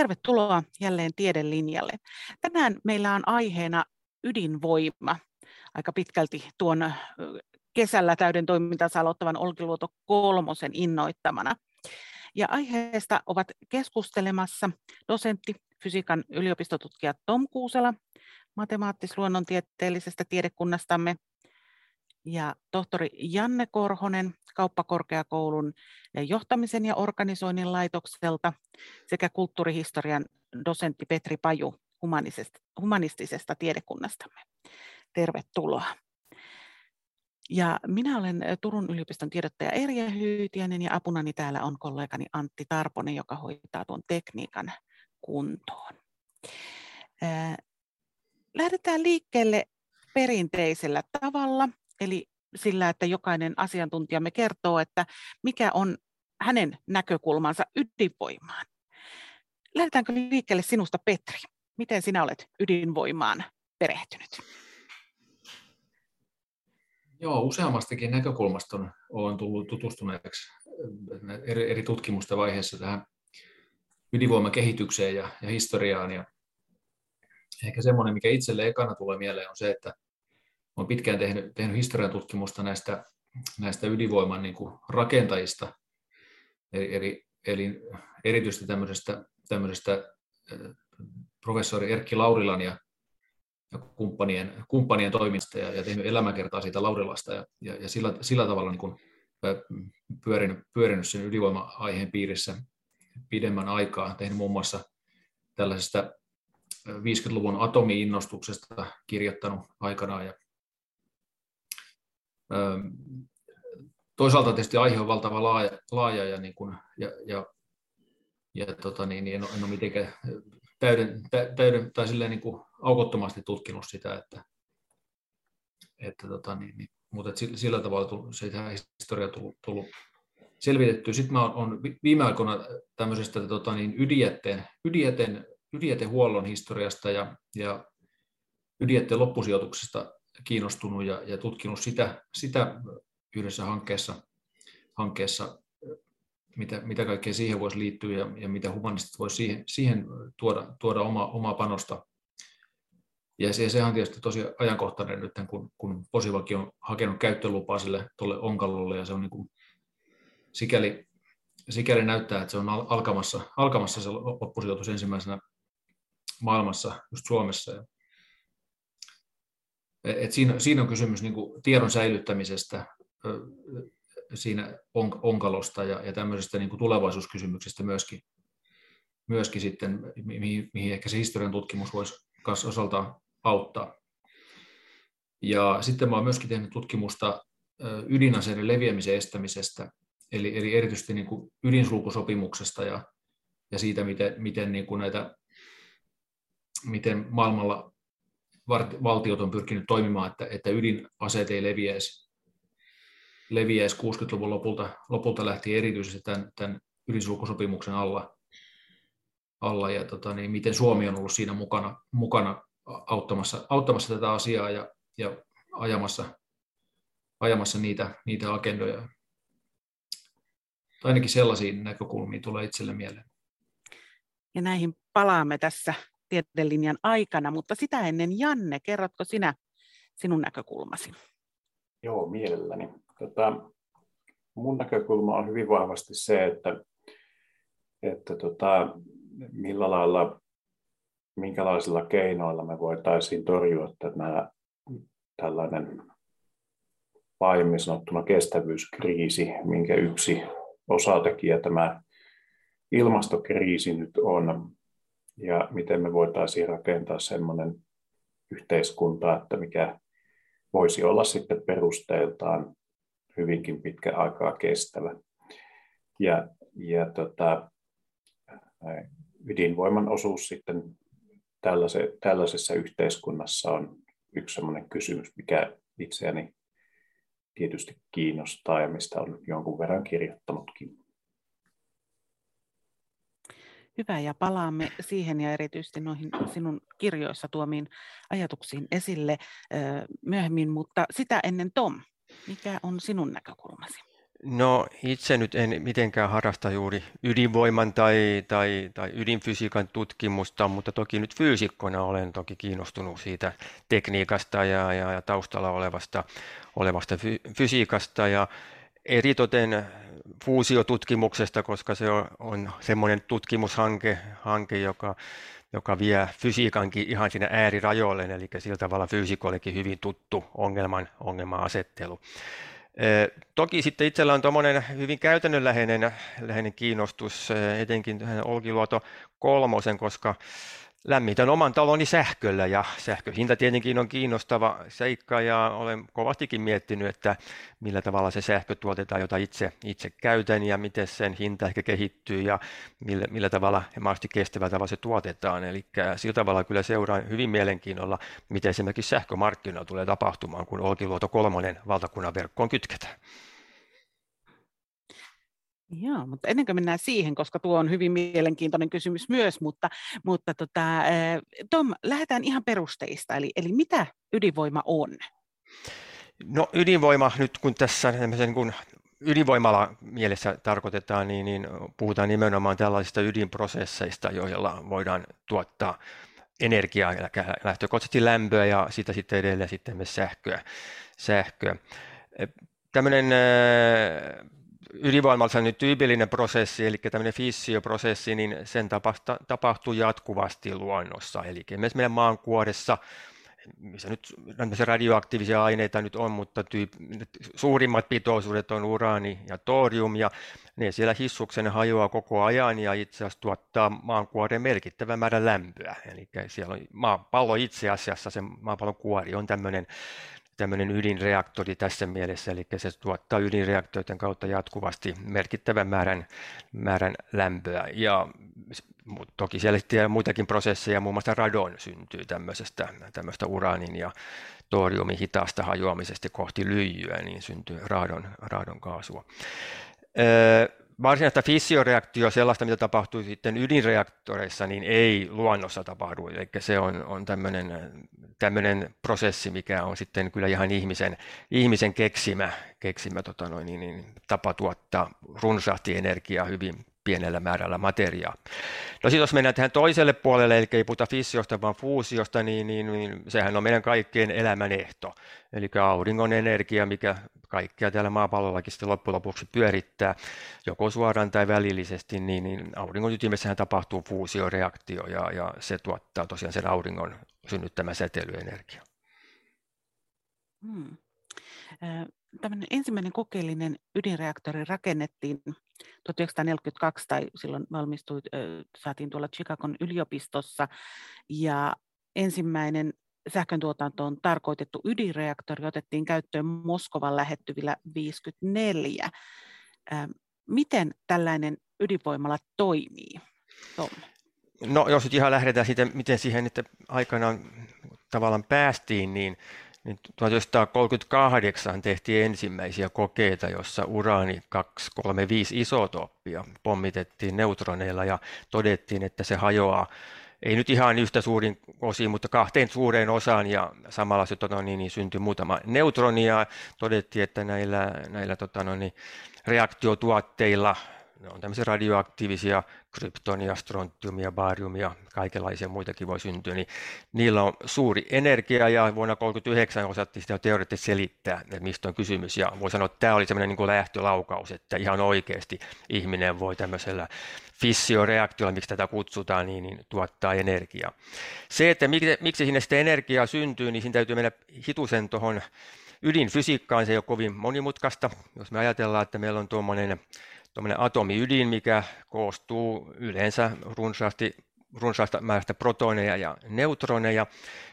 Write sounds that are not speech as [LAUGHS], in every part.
Tervetuloa jälleen tiedelinjalle. Tänään meillä on aiheena ydinvoima, aika pitkälti tuon kesällä täyden toimintansa aloittavan Olkiluoto kolmosen innoittamana. Ja aiheesta ovat keskustelemassa dosentti, fysiikan yliopistotutkija Tom Kuusela, matemaattis-luonnontieteellisestä tiedekunnastamme ja tohtori Janne Korhonen kauppakorkeakoulun johtamisen ja organisoinnin laitokselta sekä kulttuurihistorian dosentti Petri Paju humanistisesta tiedekunnastamme. Tervetuloa. Ja minä olen Turun yliopiston tiedottaja Erja Hyytiäinen ja apunani täällä on kollegani Antti Tarponen, joka hoitaa tuon tekniikan kuntoon. Lähdetään liikkeelle perinteisellä tavalla, eli sillä, että jokainen asiantuntijamme kertoo, että mikä on hänen näkökulmansa ydinvoimaan. Lähdetäänkö liikkeelle sinusta, Petri? Miten sinä olet ydinvoimaan perehtynyt? Joo, useammastakin näkökulmasta on, olen tullut tutustuneeksi eri, eri tutkimusten vaiheessa tähän ydinvoimakehitykseen ja, ja historiaan. Ja ehkä semmoinen, mikä itselle ekana tulee mieleen, on se, että olen pitkään tehnyt, tehnyt historian tutkimusta näistä, näistä ydinvoiman niin kuin rakentajista, eli, eli, eli erityisesti tämmöisestä, tämmöisestä professori Erkki Laurilan ja, ja kumppanien, kumppanien toiminnasta ja, ja tehnyt elämäkertaa siitä Laurilasta ja, ja, ja sillä, sillä tavalla niin kuin pyörinyt, pyörinyt sen ydinvoima-aiheen piirissä pidemmän aikaa, tehnyt muun muassa tällaisesta 50-luvun atomi-innostuksesta kirjoittanut aikanaan ja toisaalta tietysti aihe on valtava laaja, laaja ja, niin kuin, ja, ja, ja tota niin, niin en, ole, en ole mitenkään täyden, täyden tai silleen niin kuin aukottomasti tutkinut sitä, että, että tota niin, niin, mutta sillä, sillä tavalla se historia tullut, tullut selvitetty. Sitten mä olen viime aikoina tämmöisestä tota niin, ydinjätteen, ydinjätteen, ydinjätehuollon historiasta ja, ja ydinjätteen loppusijoituksesta kiinnostunut ja, ja tutkinut sitä, sitä yhdessä hankkeessa, hankkeessa mitä, mitä kaikkea siihen voisi liittyä ja, ja mitä humanistit voisi siihen, siihen tuoda, tuoda oma, omaa panosta. Ja se, sehän on tietysti tosi ajankohtainen nyt, kun, kun Posivakin on hakenut käyttölupaa sille tuolle onkalolle ja se on niin kuin, sikäli, sikäli näyttää, että se on alkamassa, alkamassa se loppusijoitus ensimmäisenä maailmassa, just Suomessa. Ja et siinä, siinä on kysymys niin kuin tiedon säilyttämisestä siinä onkalosta ja, ja tämmöisestä niin kuin tulevaisuuskysymyksestä myöskin, myöskin sitten, mihin, mihin ehkä se historian tutkimus voisi myös osaltaan auttaa. Ja sitten mä olen myöskin tehnyt tutkimusta ydinaseiden leviämisen estämisestä, eli, eli erityisesti niin kuin ydinsulkusopimuksesta ja, ja siitä, miten, miten, niin kuin näitä, miten maailmalla valtiot on pyrkinyt toimimaan, että, että ydinaseet ei leviäisi, leviäisi 60-luvun lopulta, lopulta lähtien erityisesti tämän, tämän ydinsulkusopimuksen alla, alla ja tota, niin miten Suomi on ollut siinä mukana, mukana auttamassa, auttamassa tätä asiaa ja, ja ajamassa, ajamassa niitä, niitä agendoja. Ainakin sellaisiin näkökulmiin tulee itselle mieleen. Ja näihin palaamme tässä tiedelinjan aikana, mutta sitä ennen Janne, kerrotko sinä sinun näkökulmasi? Joo, mielelläni. Tota, mun näkökulma on hyvin vahvasti se, että, että tota, millä lailla, minkälaisilla keinoilla me voitaisiin torjua tämä tällainen laajemmin sanottuna kestävyyskriisi, minkä yksi osatekijä tämä ilmastokriisi nyt on, ja miten me voitaisiin rakentaa sellainen yhteiskunta, että mikä voisi olla sitten perusteiltaan hyvinkin pitkä aikaa kestävä. Ja, ja tota, ydinvoiman osuus sitten tällaise, tällaisessa yhteiskunnassa on yksi sellainen kysymys, mikä itseäni tietysti kiinnostaa ja mistä on jonkun verran kirjoittanutkin. Hyvä, ja palaamme siihen ja erityisesti noihin sinun kirjoissa tuomiin ajatuksiin esille myöhemmin, mutta sitä ennen Tom, mikä on sinun näkökulmasi? No itse nyt en mitenkään harrasta juuri ydinvoiman tai, tai, tai ydinfysiikan tutkimusta, mutta toki nyt fyysikkona olen toki kiinnostunut siitä tekniikasta ja, ja, ja taustalla olevasta, olevasta fy, fysiikasta ja eritoten fuusiotutkimuksesta, koska se on, on semmoinen tutkimushanke, hanke, joka, joka vie fysiikankin ihan sinne äärirajoille, eli sillä tavalla fyysikollekin hyvin tuttu ongelman, ongelman asettelu. Toki sitten itsellä on tuommoinen hyvin käytännönläheinen läheinen kiinnostus, etenkin Olkiluoto kolmosen, koska lämmitän oman taloni sähköllä ja sähköhinta tietenkin on kiinnostava seikka ja olen kovastikin miettinyt, että millä tavalla se sähkö tuotetaan, jota itse, itse käytän ja miten sen hinta ehkä kehittyy ja millä, millä tavalla mahdollisesti kestävällä tavalla se tuotetaan. Eli sillä tavalla kyllä seuraan hyvin mielenkiinnolla, miten esimerkiksi sähkömarkkinoilla tulee tapahtumaan, kun Olkiluoto kolmonen valtakunnan verkkoon kytketään. Joo, mutta ennen kuin mennään siihen, koska tuo on hyvin mielenkiintoinen kysymys myös, mutta, mutta tota, Tom, lähdetään ihan perusteista, eli, eli mitä ydinvoima on? No ydinvoima nyt kun tässä niin kun ydinvoimalla mielessä tarkoitetaan, niin, niin puhutaan nimenomaan tällaisista ydinprosesseista, joilla voidaan tuottaa energiaa, lähtökohtaisesti lämpöä ja sitä sitten edelleen sitten myös sähköä. sähköä. Tämmöinen ydinvoimalla nyt tyypillinen prosessi, eli tämmöinen fissioprosessi, niin sen tapahtuu jatkuvasti luonnossa. Eli myös meidän maankuoressa, missä nyt radioaktiivisia aineita nyt on, mutta tyyp, suurimmat pitoisuudet on uraani ja torium, ja ne siellä hissuksen hajoaa koko ajan ja itse asiassa tuottaa maankuoreen merkittävän määrän lämpöä. Eli siellä on maapallo itse asiassa, se maapallon kuori on tämmöinen tämmöinen ydinreaktori tässä mielessä, eli se tuottaa ydinreaktoiden kautta jatkuvasti merkittävän määrän, määrän lämpöä. Ja toki siellä muitakin prosesseja, muun muassa radon syntyy tämmöisestä, tämmöistä uraanin ja toriumin hitaasta hajoamisesta kohti lyijyä, niin syntyy radon, radon kaasua. Öö, varsinaista fissioreaktio, sellaista mitä tapahtuu sitten ydinreaktoreissa, niin ei luonnossa tapahdu. Eli se on, on tämmöinen, tämmöinen prosessi, mikä on sitten kyllä ihan ihmisen, ihmisen keksimä, keksimä tota noin, niin, niin, tapa tuottaa runsaasti energiaa hyvin pienellä määrällä materiaa. No sitten jos mennään tähän toiselle puolelle, eli ei puhuta fissiosta, vaan fuusiosta, niin, niin, niin sehän on meidän kaikkien elämän ehto. Eli auringon energia, mikä kaikkea täällä maapallollakin sitten loppujen lopuksi pyörittää, joko suoraan tai välillisesti, niin, niin auringon ytimessähän tapahtuu fuusioreaktio ja, ja se tuottaa tosiaan sen auringon synnyttämä säteilyenergia. Hmm. Tällainen ensimmäinen kokeellinen ydinreaktori rakennettiin 1942 tai silloin valmistui, saatiin tuolla Chicagon yliopistossa ja ensimmäinen sähkön tuotantoon tarkoitettu ydinreaktori otettiin käyttöön Moskovan lähettyvillä 54. Miten tällainen ydinvoimala toimii? Tom. No jos nyt ihan lähdetään siitä, miten siihen että aikanaan tavallaan päästiin, niin, niin 1938 tehtiin ensimmäisiä kokeita, jossa uraani 235 isotooppia pommitettiin neutroneilla ja todettiin, että se hajoaa ei nyt ihan yhtä suurin osiin, mutta kahteen suureen osaan ja samalla se tota, niin, niin, syntyi muutama neutronia. Todettiin, että näillä, näillä tota, no, niin, reaktiotuotteilla ne on tämmöisiä radioaktiivisia kryptonia, strontiumia, bariumia, kaikenlaisia muitakin voi syntyä, niin niillä on suuri energia ja vuonna 1939 osattiin sitä teoreettisesti selittää, että mistä on kysymys ja voi sanoa, että tämä oli semmoinen niin lähtölaukaus, että ihan oikeasti ihminen voi tämmöisellä fissioreaktiolla, miksi tätä kutsutaan, niin, niin tuottaa energiaa. Se, että miksi, miksi sinne sitä energiaa syntyy, niin siinä täytyy mennä hitusen tuohon ydinfysiikkaan, se ei ole kovin monimutkaista. Jos me ajatellaan, että meillä on tuommoinen tuommoinen atomiydin, mikä koostuu yleensä runsaasti, runsaasta määrästä protoneja ja neutroneja,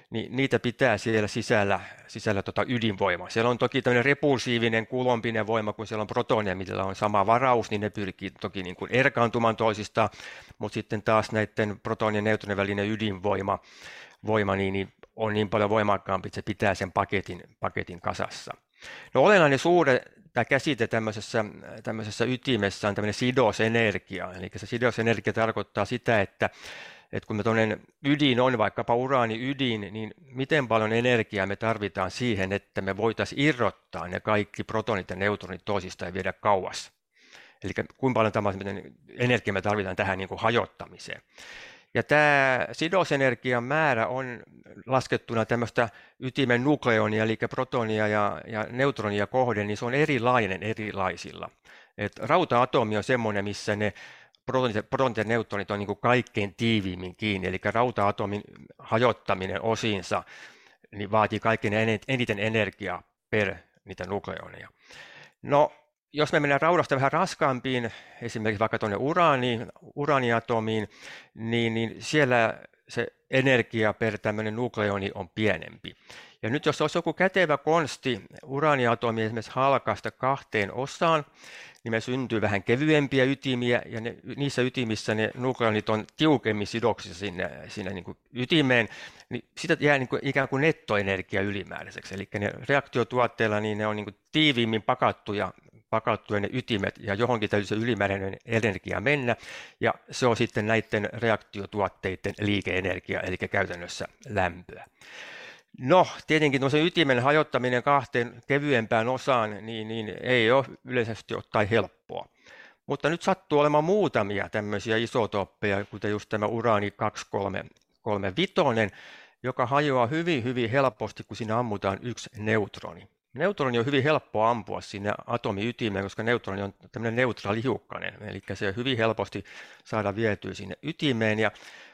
niin niitä pitää siellä sisällä, sisällä tota ydinvoima. Siellä on toki tämmöinen repulsiivinen kulompinen voima, kun siellä on protoneja, millä on sama varaus, niin ne pyrkii toki niin kuin erkaantumaan toisistaan, mutta sitten taas näiden protonien ja neutronien välinen ydinvoima voima, niin, niin on niin paljon voimakkaampi, että se pitää sen paketin, paketin kasassa. No olennainen suure tämä käsite tämmöisessä, tämmöisessä ytimessä on tämmöinen sidosenergia. Eli se sidosenergia tarkoittaa sitä, että että kun me tuollainen ydin on, vaikkapa uraani ydin, niin miten paljon energiaa me tarvitaan siihen, että me voitaisiin irrottaa ne kaikki protonit ja neutronit toisista ja viedä kauas. Eli kuinka paljon energiaa me tarvitaan tähän niin kuin hajottamiseen. Ja tämä sidosenergian määrä on laskettuna tämmöistä ytimen nukleonia, eli protonia ja, ja neutronia kohden, niin se on erilainen erilaisilla. Et rauta-atomi on semmoinen, missä ne protonit, protonit ja neutronit on niin kuin kaikkein tiiviimmin kiinni, eli rauta-atomin hajottaminen osiinsa niin vaatii kaikkein eniten energiaa per niitä nukleoneja. No, jos me mennään raudasta vähän raskaampiin, esimerkiksi vaikka tuonne uraaniin, uraaniatomiin, niin, niin siellä se energia per tämmöinen nukleoni on pienempi. Ja nyt jos olisi joku kätevä konsti uraaniatomi esimerkiksi halkaista kahteen osaan, niin me syntyy vähän kevyempiä ytimiä, ja ne, niissä ytimissä ne nukleonit on tiukemmin sidoksissa sinne, sinne niin kuin ytimeen, niin sitä jää niin kuin ikään kuin nettoenergia ylimääräiseksi. Eli ne reaktiotuotteilla niin ne on niin kuin tiiviimmin pakattuja pakattuja ne ytimet ja johonkin täytyy se ylimääräinen energia mennä ja se on sitten näiden reaktiotuotteiden liikeenergia eli käytännössä lämpöä. No, tietenkin tuossa ytimen hajottaminen kahteen kevyempään osaan niin, niin ei ole yleisesti ottaen helppoa. Mutta nyt sattuu olemaan muutamia tämmöisiä isotoppeja, kuten just tämä uraani 235, joka hajoaa hyvin, hyvin helposti, kun siinä ammutaan yksi neutroni. Neutroni on hyvin helppo ampua sinne atomiytimeen, koska neutroni on tämmöinen neutraali hiukkanen, eli se hyvin helposti saada vietyä sinne ytimeen. Ja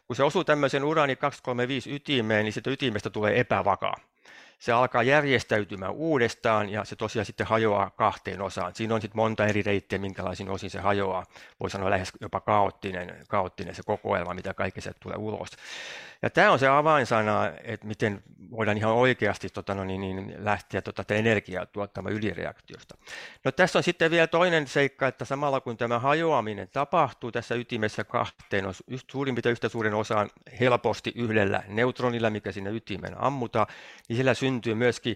kun se osuu tämmöisen uraani 235 ytimeen, niin siitä ytimestä tulee epävakaa se alkaa järjestäytymään uudestaan ja se tosiaan sitten hajoaa kahteen osaan. Siinä on sitten monta eri reittiä, minkälaisin osin se hajoaa. Voi sanoa lähes jopa kaoottinen, kaoottinen se kokoelma, mitä kaikki se tulee ulos. Ja tämä on se avainsana, että miten voidaan ihan oikeasti tota, no, niin, niin, lähteä tota, energiaa tuottamaan ylireaktiosta. No, tässä on sitten vielä toinen seikka, että samalla kun tämä hajoaminen tapahtuu tässä ytimessä kahteen, on suurin piirtein yhtä suuren osaan helposti yhdellä neutronilla, mikä sinne ytimeen ammutaan, niin sillä syntyy myöskin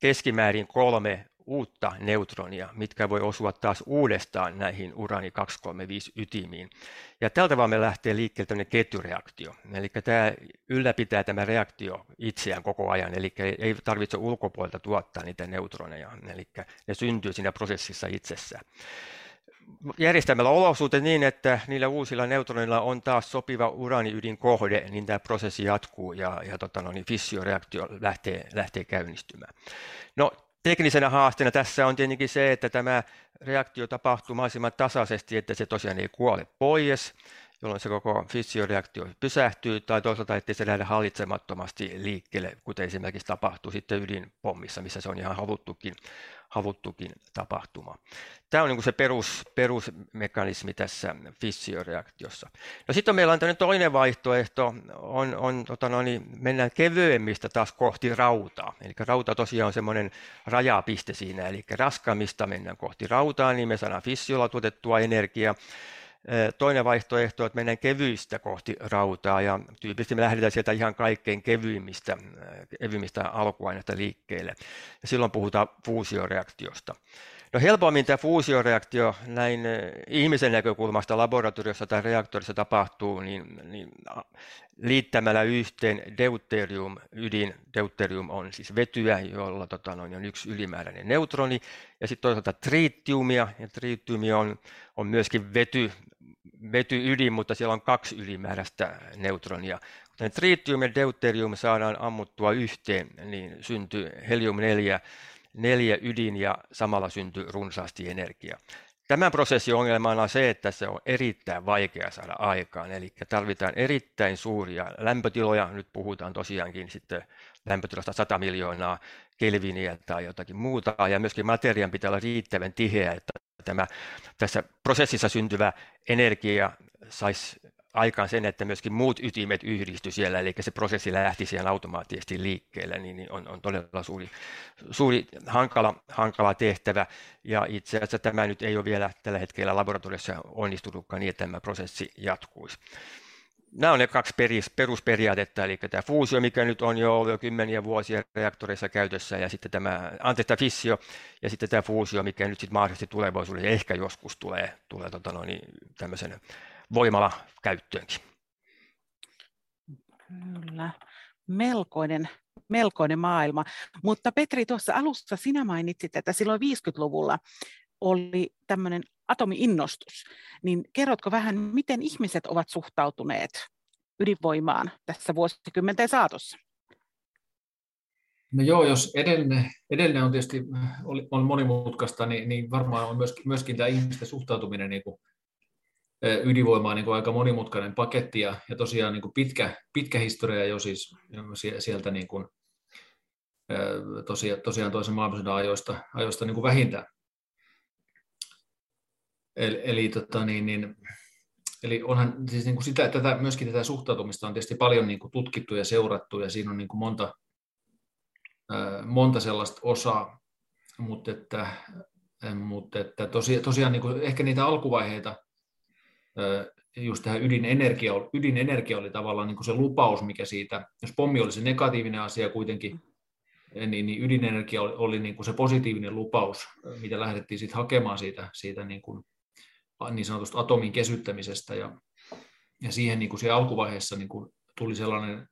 keskimäärin kolme uutta neutronia, mitkä voi osua taas uudestaan näihin urani 235 ytimiin. Ja tältä vaan me lähtee liikkeelle tämmöinen ketjureaktio. Eli tämä ylläpitää tämä reaktio itseään koko ajan, eli ei tarvitse ulkopuolelta tuottaa niitä neutroneja, eli ne syntyy siinä prosessissa itsessään järjestämällä olosuhteet niin, että niillä uusilla neutronilla on taas sopiva kohde, niin tämä prosessi jatkuu ja, ja tota, no, niin fissioreaktio lähtee, lähtee käynnistymään. No, teknisenä haasteena tässä on tietenkin se, että tämä reaktio tapahtuu mahdollisimman tasaisesti, että se tosiaan ei kuole pois, jolloin se koko fissioreaktio pysähtyy, tai toisaalta, ettei se lähde hallitsemattomasti liikkeelle, kuten esimerkiksi tapahtuu sitten ydinpommissa, missä se on ihan haluttukin haluttukin tapahtuma. Tämä on niin se perus, perusmekanismi tässä fissioreaktiossa. No sitten meillä on toinen vaihtoehto, on, on tota no niin, mennään kevyemmistä taas kohti rautaa. Eli rauta tosiaan on semmoinen rajapiste siinä, eli raskaamista mennään kohti rautaa, niin me saadaan fissiolla tuotettua energiaa. Toinen vaihtoehto on, että mennään kevyistä kohti rautaa ja tyypillisesti me lähdetään sieltä ihan kaikkein kevyimmistä, kevyimmistä alkuaineista liikkeelle. Ja silloin puhutaan fuusioreaktiosta. No helpommin tämä fuusioreaktio näin ihmisen näkökulmasta laboratoriossa tai reaktorissa tapahtuu niin, niin liittämällä yhteen deuterium ydin. Deuterium on siis vetyä, jolla tota, noin, on yksi ylimääräinen neutroni. Ja sitten toisaalta tritiumia, ja tritiumi on, on myöskin vety, vetyydin, mutta siellä on kaksi ylimääräistä neutronia. Kun tritium ja deuterium saadaan ammuttua yhteen, niin syntyy helium-4 neljä ydin ja samalla syntyy runsaasti energiaa. Tämän prosessin ongelmana on se, että se on erittäin vaikea saada aikaan, eli tarvitaan erittäin suuria lämpötiloja. Nyt puhutaan tosiaankin sitten lämpötilasta 100 miljoonaa kelviniä tai jotakin muuta, ja myöskin materiaan pitää olla riittävän tiheä, että tämä tässä prosessissa syntyvä energia saisi aikaan sen, että myöskin muut ytimet yhdisty siellä, eli se prosessi lähti siellä automaattisesti liikkeelle, niin, niin on, on todella suuri, suuri hankala, hankala tehtävä. Ja itse asiassa tämä nyt ei ole vielä tällä hetkellä laboratoriossa onnistunutkaan niin, että tämä prosessi jatkuisi. Nämä on ne kaksi perusperiaatetta, eli tämä fuusio, mikä nyt on jo ollut jo kymmeniä vuosia reaktoreissa käytössä, ja sitten tämä, anteeksi, tämä fissio, ja sitten tämä fuusio, mikä nyt sitten mahdollisesti tulevaisuudessa ehkä joskus tulee, tulee tota noin, tämmöisen voimala käyttöönkin. Kyllä, melkoinen, melkoinen maailma. Mutta Petri, tuossa alussa sinä mainitsit, että silloin 50-luvulla oli tämmöinen atomiinnostus. Niin kerrotko vähän, miten ihmiset ovat suhtautuneet ydinvoimaan tässä vuosikymmenten saatossa? No joo, jos edellinen, edellinen on tietysti on monimutkaista, niin, niin varmaan on myöskin, myöskin tämä ihmisten suhtautuminen niin kuin ydinvoimaan niin kuin aika monimutkainen paketti ja, ja tosiaan niin kuin pitkä, pitkä historia jo siis sieltä niin kuin, tosiaan, tosiaan toisen maailmansodan ajoista, ajoista niin kuin vähintään. Eli, eli, tota, niin, niin, eli onhan siis niin kuin sitä, tätä, myöskin tätä suhtautumista on tietysti paljon niin kuin tutkittu ja seurattu ja siinä on niin kuin monta, monta sellaista osaa, mutta että, mutta että tosiaan, tosiaan niin kuin ehkä niitä alkuvaiheita just tähän ydinenergia, ydinenergia oli tavallaan niin kuin se lupaus, mikä siitä, jos pommi oli se negatiivinen asia kuitenkin, niin, niin ydinenergia oli, oli niin kuin se positiivinen lupaus, mitä lähdettiin sitten hakemaan siitä, siitä niin, kuin, niin sanotusta atomin kesyttämisestä. Ja, ja siihen niin kuin siihen alkuvaiheessa niin kuin tuli sellainen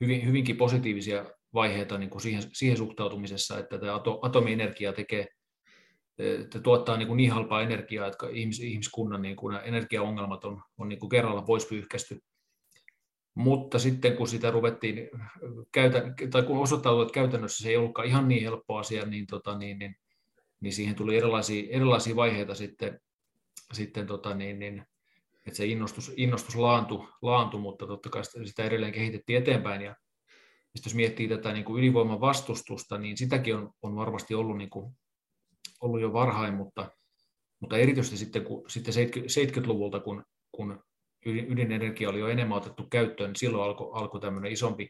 hyvin, hyvinkin positiivisia vaiheita niin kuin siihen, siihen suhtautumisessa, että tämä atomienergia tekee että tuottaa niin, kuin niin halpaa energiaa, että ihmis, ihmiskunnan niin kuin energiaongelmat on, on niin kuin kerralla pois pyyhkästy. Mutta sitten kun sitä ruvettiin, tai kun osoittautui, että käytännössä se ei ollutkaan ihan niin helppo asia, niin, tota, niin, niin, niin siihen tuli erilaisia, erilaisia vaiheita sitten, sitten tota, niin, niin, että se innostus, innostus laantui, laantu, mutta totta kai sitä, edelleen kehitettiin eteenpäin. Ja jos miettii tätä niin kuin ydinvoiman vastustusta, niin sitäkin on, on varmasti ollut niin kuin ollut jo varhain, mutta, mutta erityisesti sitten, kun, sitten 70-luvulta, kun, kun ydinenergia oli jo enemmän otettu käyttöön, niin silloin alkoi alko tämmöinen isompi,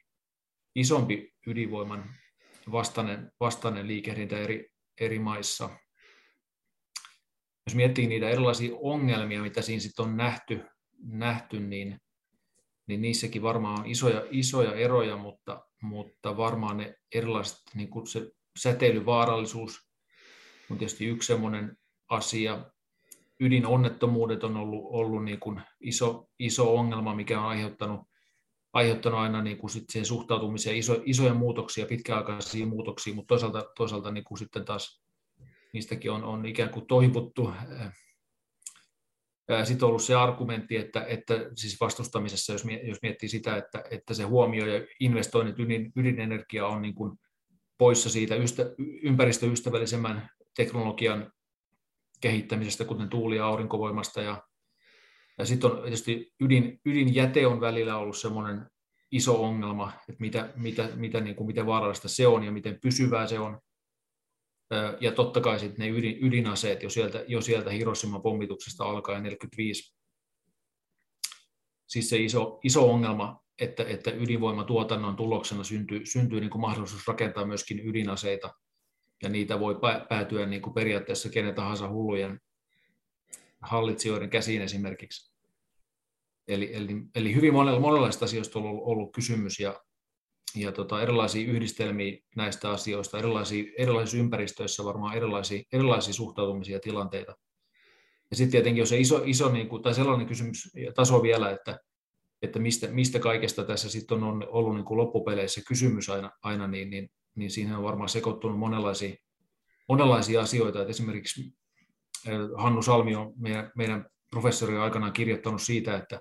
isompi ydinvoiman vastainen, vastainen liikehdintä eri, eri maissa. Jos miettii niitä erilaisia ongelmia, mitä siinä sitten on nähty, nähty niin, niin niissäkin varmaan on isoja, isoja eroja, mutta, mutta varmaan ne erilaiset, niin kuin se säteilyvaarallisuus, on tietysti yksi sellainen asia. Ydinonnettomuudet on ollut, ollut niin kuin iso, iso ongelma, mikä on aiheuttanut, aiheuttanut aina niin kuin sit siihen suhtautumiseen iso, isoja muutoksia, pitkäaikaisia muutoksia, mutta toisaalta, toisaalta niin kuin sitten taas niistäkin on, on ikään kuin toivottu. Sitten on ollut se argumentti, että, että siis vastustamisessa, jos, jos miettii sitä, että, että se huomio ja investoinnit ydin, ydinenergia on niin kuin poissa siitä ystä, ympäristöystävällisemmän teknologian kehittämisestä, kuten tuuli- ja aurinkovoimasta. Ja, ja sitten on tietysti ydin, ydinjäte on välillä ollut semmoinen iso ongelma, että mitä, mitä, mitä, niin kuin, miten vaarallista se on ja miten pysyvää se on. Ja totta kai sitten ne ydin, ydinaseet jo sieltä, jo sieltä Hiroshiman pommituksesta alkaen 45. Siis se iso, iso ongelma, että, että ydinvoimatuotannon tuloksena syntyy, syntyy niin kuin mahdollisuus rakentaa myöskin ydinaseita – ja niitä voi päätyä niin kuin periaatteessa kenen tahansa hullujen hallitsijoiden käsiin esimerkiksi. Eli, eli, eli hyvin monenlaista asioista on ollut, ollut kysymys ja, ja tota, erilaisia yhdistelmiä näistä asioista, erilaisia, erilaisissa ympäristöissä varmaan erilaisia, erilaisia suhtautumisia ja tilanteita. Ja sitten tietenkin, jos se iso, iso niin kuin, tai sellainen kysymys ja taso vielä, että, että mistä, mistä kaikesta tässä sitten on ollut niin kuin loppupeleissä kysymys aina, aina niin, niin niin siinä on varmaan sekoittunut monenlaisia, monenlaisia asioita. Että esimerkiksi eh, Hannu Salmi on meidän, meidän professori on aikanaan kirjoittanut siitä, että,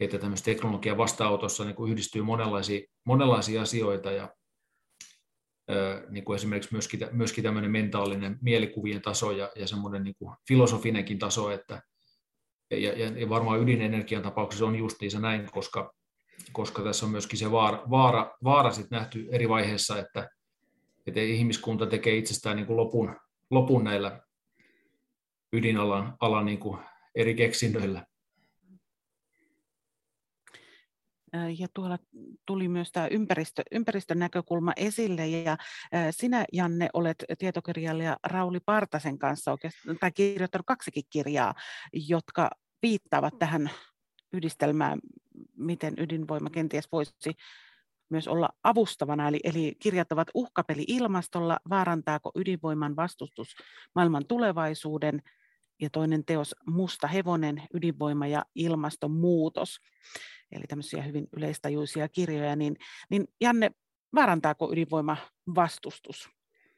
että tämmöisessä teknologian vastaanotossa niin kuin yhdistyy monenlaisia, monenlaisia asioita ja niin kuin esimerkiksi myöskin, myöskin tämmöinen mentaalinen mielikuvien taso ja, ja semmoinen niin kuin filosofinenkin taso, että, ja, ja, varmaan ydinenergian tapauksessa on justiinsa näin, koska koska tässä on myöskin se vaara, vaara, vaara sit nähty eri vaiheissa, että, että ihmiskunta tekee itsestään niin kuin lopun, lopun näillä ydinalan alan niin kuin eri keksinnöillä. Ja tuolla tuli myös tämä ympäristö, ympäristön näkökulma esille, ja sinä, Janne, olet tietokirjailija Rauli Partasen kanssa oikeastaan, tai kirjoittanut kaksikin kirjaa, jotka viittaavat tähän yhdistelmään, miten ydinvoima kenties voisi myös olla avustavana, eli, eli kirjat ovat uhkapeli ilmastolla, vaarantaako ydinvoiman vastustus maailman tulevaisuuden, ja toinen teos Musta hevonen, ydinvoima ja ilmastonmuutos. eli tämmöisiä hyvin yleistajuisia kirjoja, niin, niin Janne, vaarantaako ydinvoima vastustus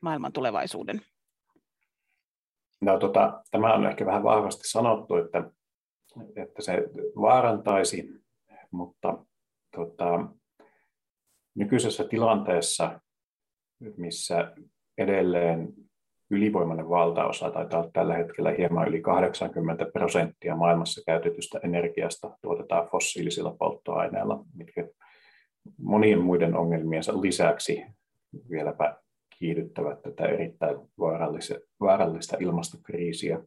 maailman tulevaisuuden? No, tota, tämä on ehkä vähän vahvasti sanottu, että, että se vaarantaisi, mutta tota, nykyisessä tilanteessa, missä edelleen ylivoimainen valtaosa, taitaa olla tällä hetkellä hieman yli 80 prosenttia maailmassa käytetystä energiasta tuotetaan fossiilisilla polttoaineilla, mitkä monien muiden ongelmiensa lisäksi vieläpä kiihdyttävät tätä erittäin vaarallista, ilmastokriisiä.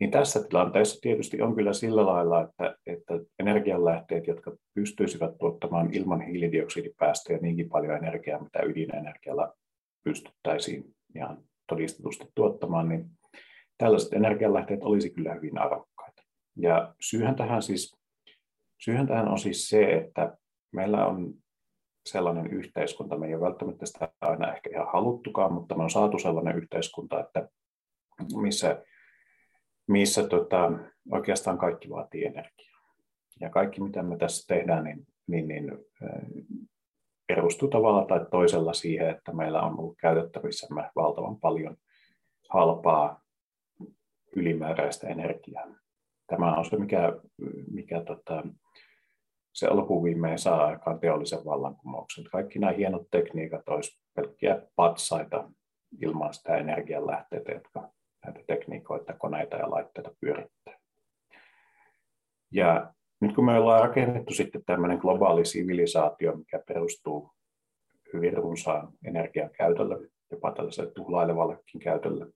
Niin tässä tilanteessa tietysti on kyllä sillä lailla, että, että energianlähteet, jotka pystyisivät tuottamaan ilman hiilidioksidipäästöjä niinkin paljon energiaa, mitä ydinenergialla pystyttäisiin ihan todistetusti tuottamaan, niin tällaiset energianlähteet olisi kyllä hyvin arvokkaita. Ja syyhän tähän, siis, syyhän tähän on siis se, että meillä on sellainen yhteiskunta, me ei ole välttämättä sitä aina ehkä ihan haluttukaan, mutta me on saatu sellainen yhteiskunta, että missä, missä tota, oikeastaan kaikki vaatii energiaa. Ja kaikki, mitä me tässä tehdään, niin, niin, niin perustuu tavalla tai toisella siihen, että meillä on ollut käytettävissämme valtavan paljon halpaa ylimääräistä energiaa. Tämä on se, mikä, mikä tota, se lopuviimein saa aikaan teollisen vallankumouksen. Kaikki nämä hienot tekniikat olisi pelkkiä patsaita ilman sitä energianlähteitä, jotka näitä tekniikoita, koneita ja laitteita pyörittää. Ja nyt kun me ollaan rakennettu sitten tämmöinen globaali sivilisaatio, mikä perustuu hyvin runsaan energian käytölle, jopa tällaiselle tuhlailevallekin käytölle,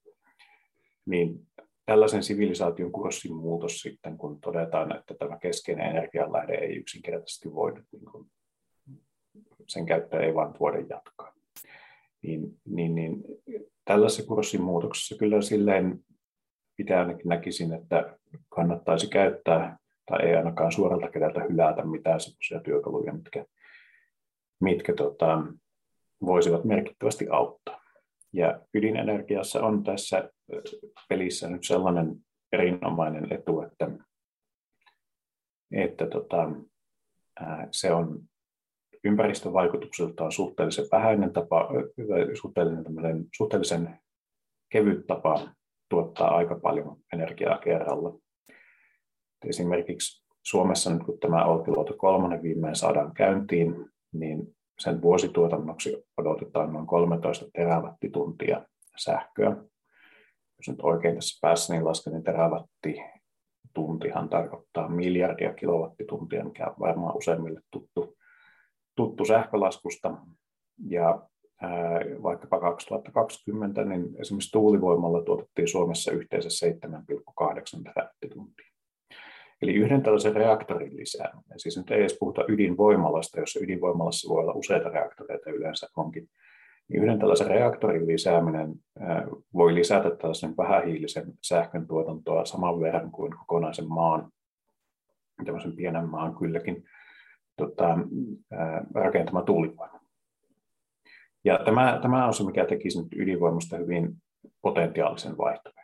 niin tällaisen sivilisaation kurssin muutos sitten, kun todetaan, että tämä keskeinen energianlähde ei yksinkertaisesti voi, niin kuin, sen käyttöä ei vain voida jatkaa. Niin, niin, niin tällaisessa kurssin muutoksessa kyllä silleen pitää ainakin näkisin, että kannattaisi käyttää tai ei ainakaan suoralta kädeltä hylätä mitään sellaisia työkaluja, mitkä, mitkä tota, voisivat merkittävästi auttaa. Ja ydinenergiassa on tässä pelissä nyt sellainen erinomainen etu, että, että tota, se on ympäristövaikutuksiltaan suhteellisen vähäinen tapa, suhteellisen, suhteellisen kevyt tapa tuottaa aika paljon energiaa kerralla. Esimerkiksi Suomessa nyt kun tämä Olkiluoto kolmonen viimein saadaan käyntiin, niin sen vuosituotannoksi odotetaan noin 13 terawattituntia sähköä. Jos nyt oikein tässä päässä niin lasken, niin terawattituntihan tarkoittaa miljardia kilowattituntia, mikä on varmaan useimmille tuttu, tuttu sähkölaskusta. Ja vaikkapa 2020, niin esimerkiksi tuulivoimalla tuotettiin Suomessa yhteensä 7,8 terawattituntia. Eli yhden tällaisen reaktorin lisää. Siis nyt ei edes puhuta ydinvoimalasta, jossa ydinvoimalassa voi olla useita reaktoreita yleensä onkin. Niin yhden tällaisen reaktorin lisääminen voi lisätä tällaisen vähähiilisen sähkön tuotantoa saman verran kuin kokonaisen maan, tämmöisen pienen maan kylläkin, tota, rakentama tuulivoima. Ja tämä, tämä on se, mikä tekisi nyt ydinvoimasta hyvin potentiaalisen vaihtoehdon.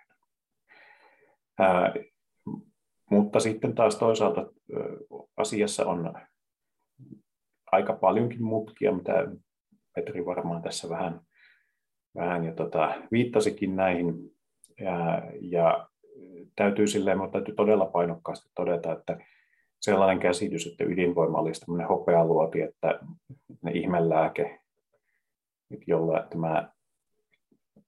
Mutta sitten taas toisaalta asiassa on aika paljonkin mutkia, mitä Petri varmaan tässä vähän, vähän jo tota, viittasikin näihin. Ja, ja täytyy silleen, mutta täytyy todella painokkaasti todeta, että sellainen käsitys, että ydinvoima olisi tämmöinen hopealuoti, että ne ihmelääke, jolla tämä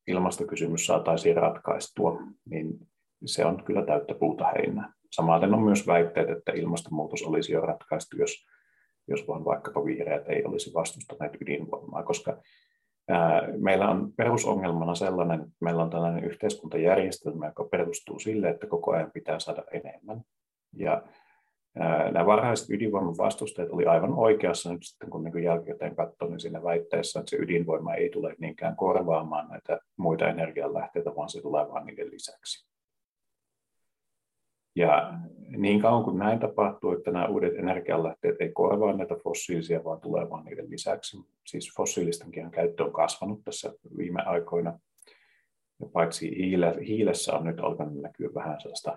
ilmastokysymys saataisiin ratkaistua, niin se on kyllä täyttä puuta heinää. Samaten on myös väitteet, että ilmastonmuutos olisi jo ratkaistu, jos, jos vain vaikkapa vihreät ei olisi vastustaneet ydinvoimaa, koska ää, meillä on perusongelmana sellainen, että meillä on tällainen yhteiskuntajärjestelmä, joka perustuu sille, että koko ajan pitää saada enemmän. Ja ää, nämä varhaiset ydinvoiman vastustajat oli aivan oikeassa nyt sitten, kun niin jälkikäteen katsoo, niin siinä väitteessä, että se ydinvoima ei tule niinkään korvaamaan näitä muita energianlähteitä, vaan se tulee vain niiden lisäksi. Ja niin kauan kuin näin tapahtuu, että nämä uudet energialähteet ei korvaa näitä fossiilisia, vaan tulee vaan niiden lisäksi. Siis fossiilistenkin käyttö on kasvanut tässä viime aikoina. Ja paitsi hiile, hiilessä on nyt alkanut näkyä vähän sellaista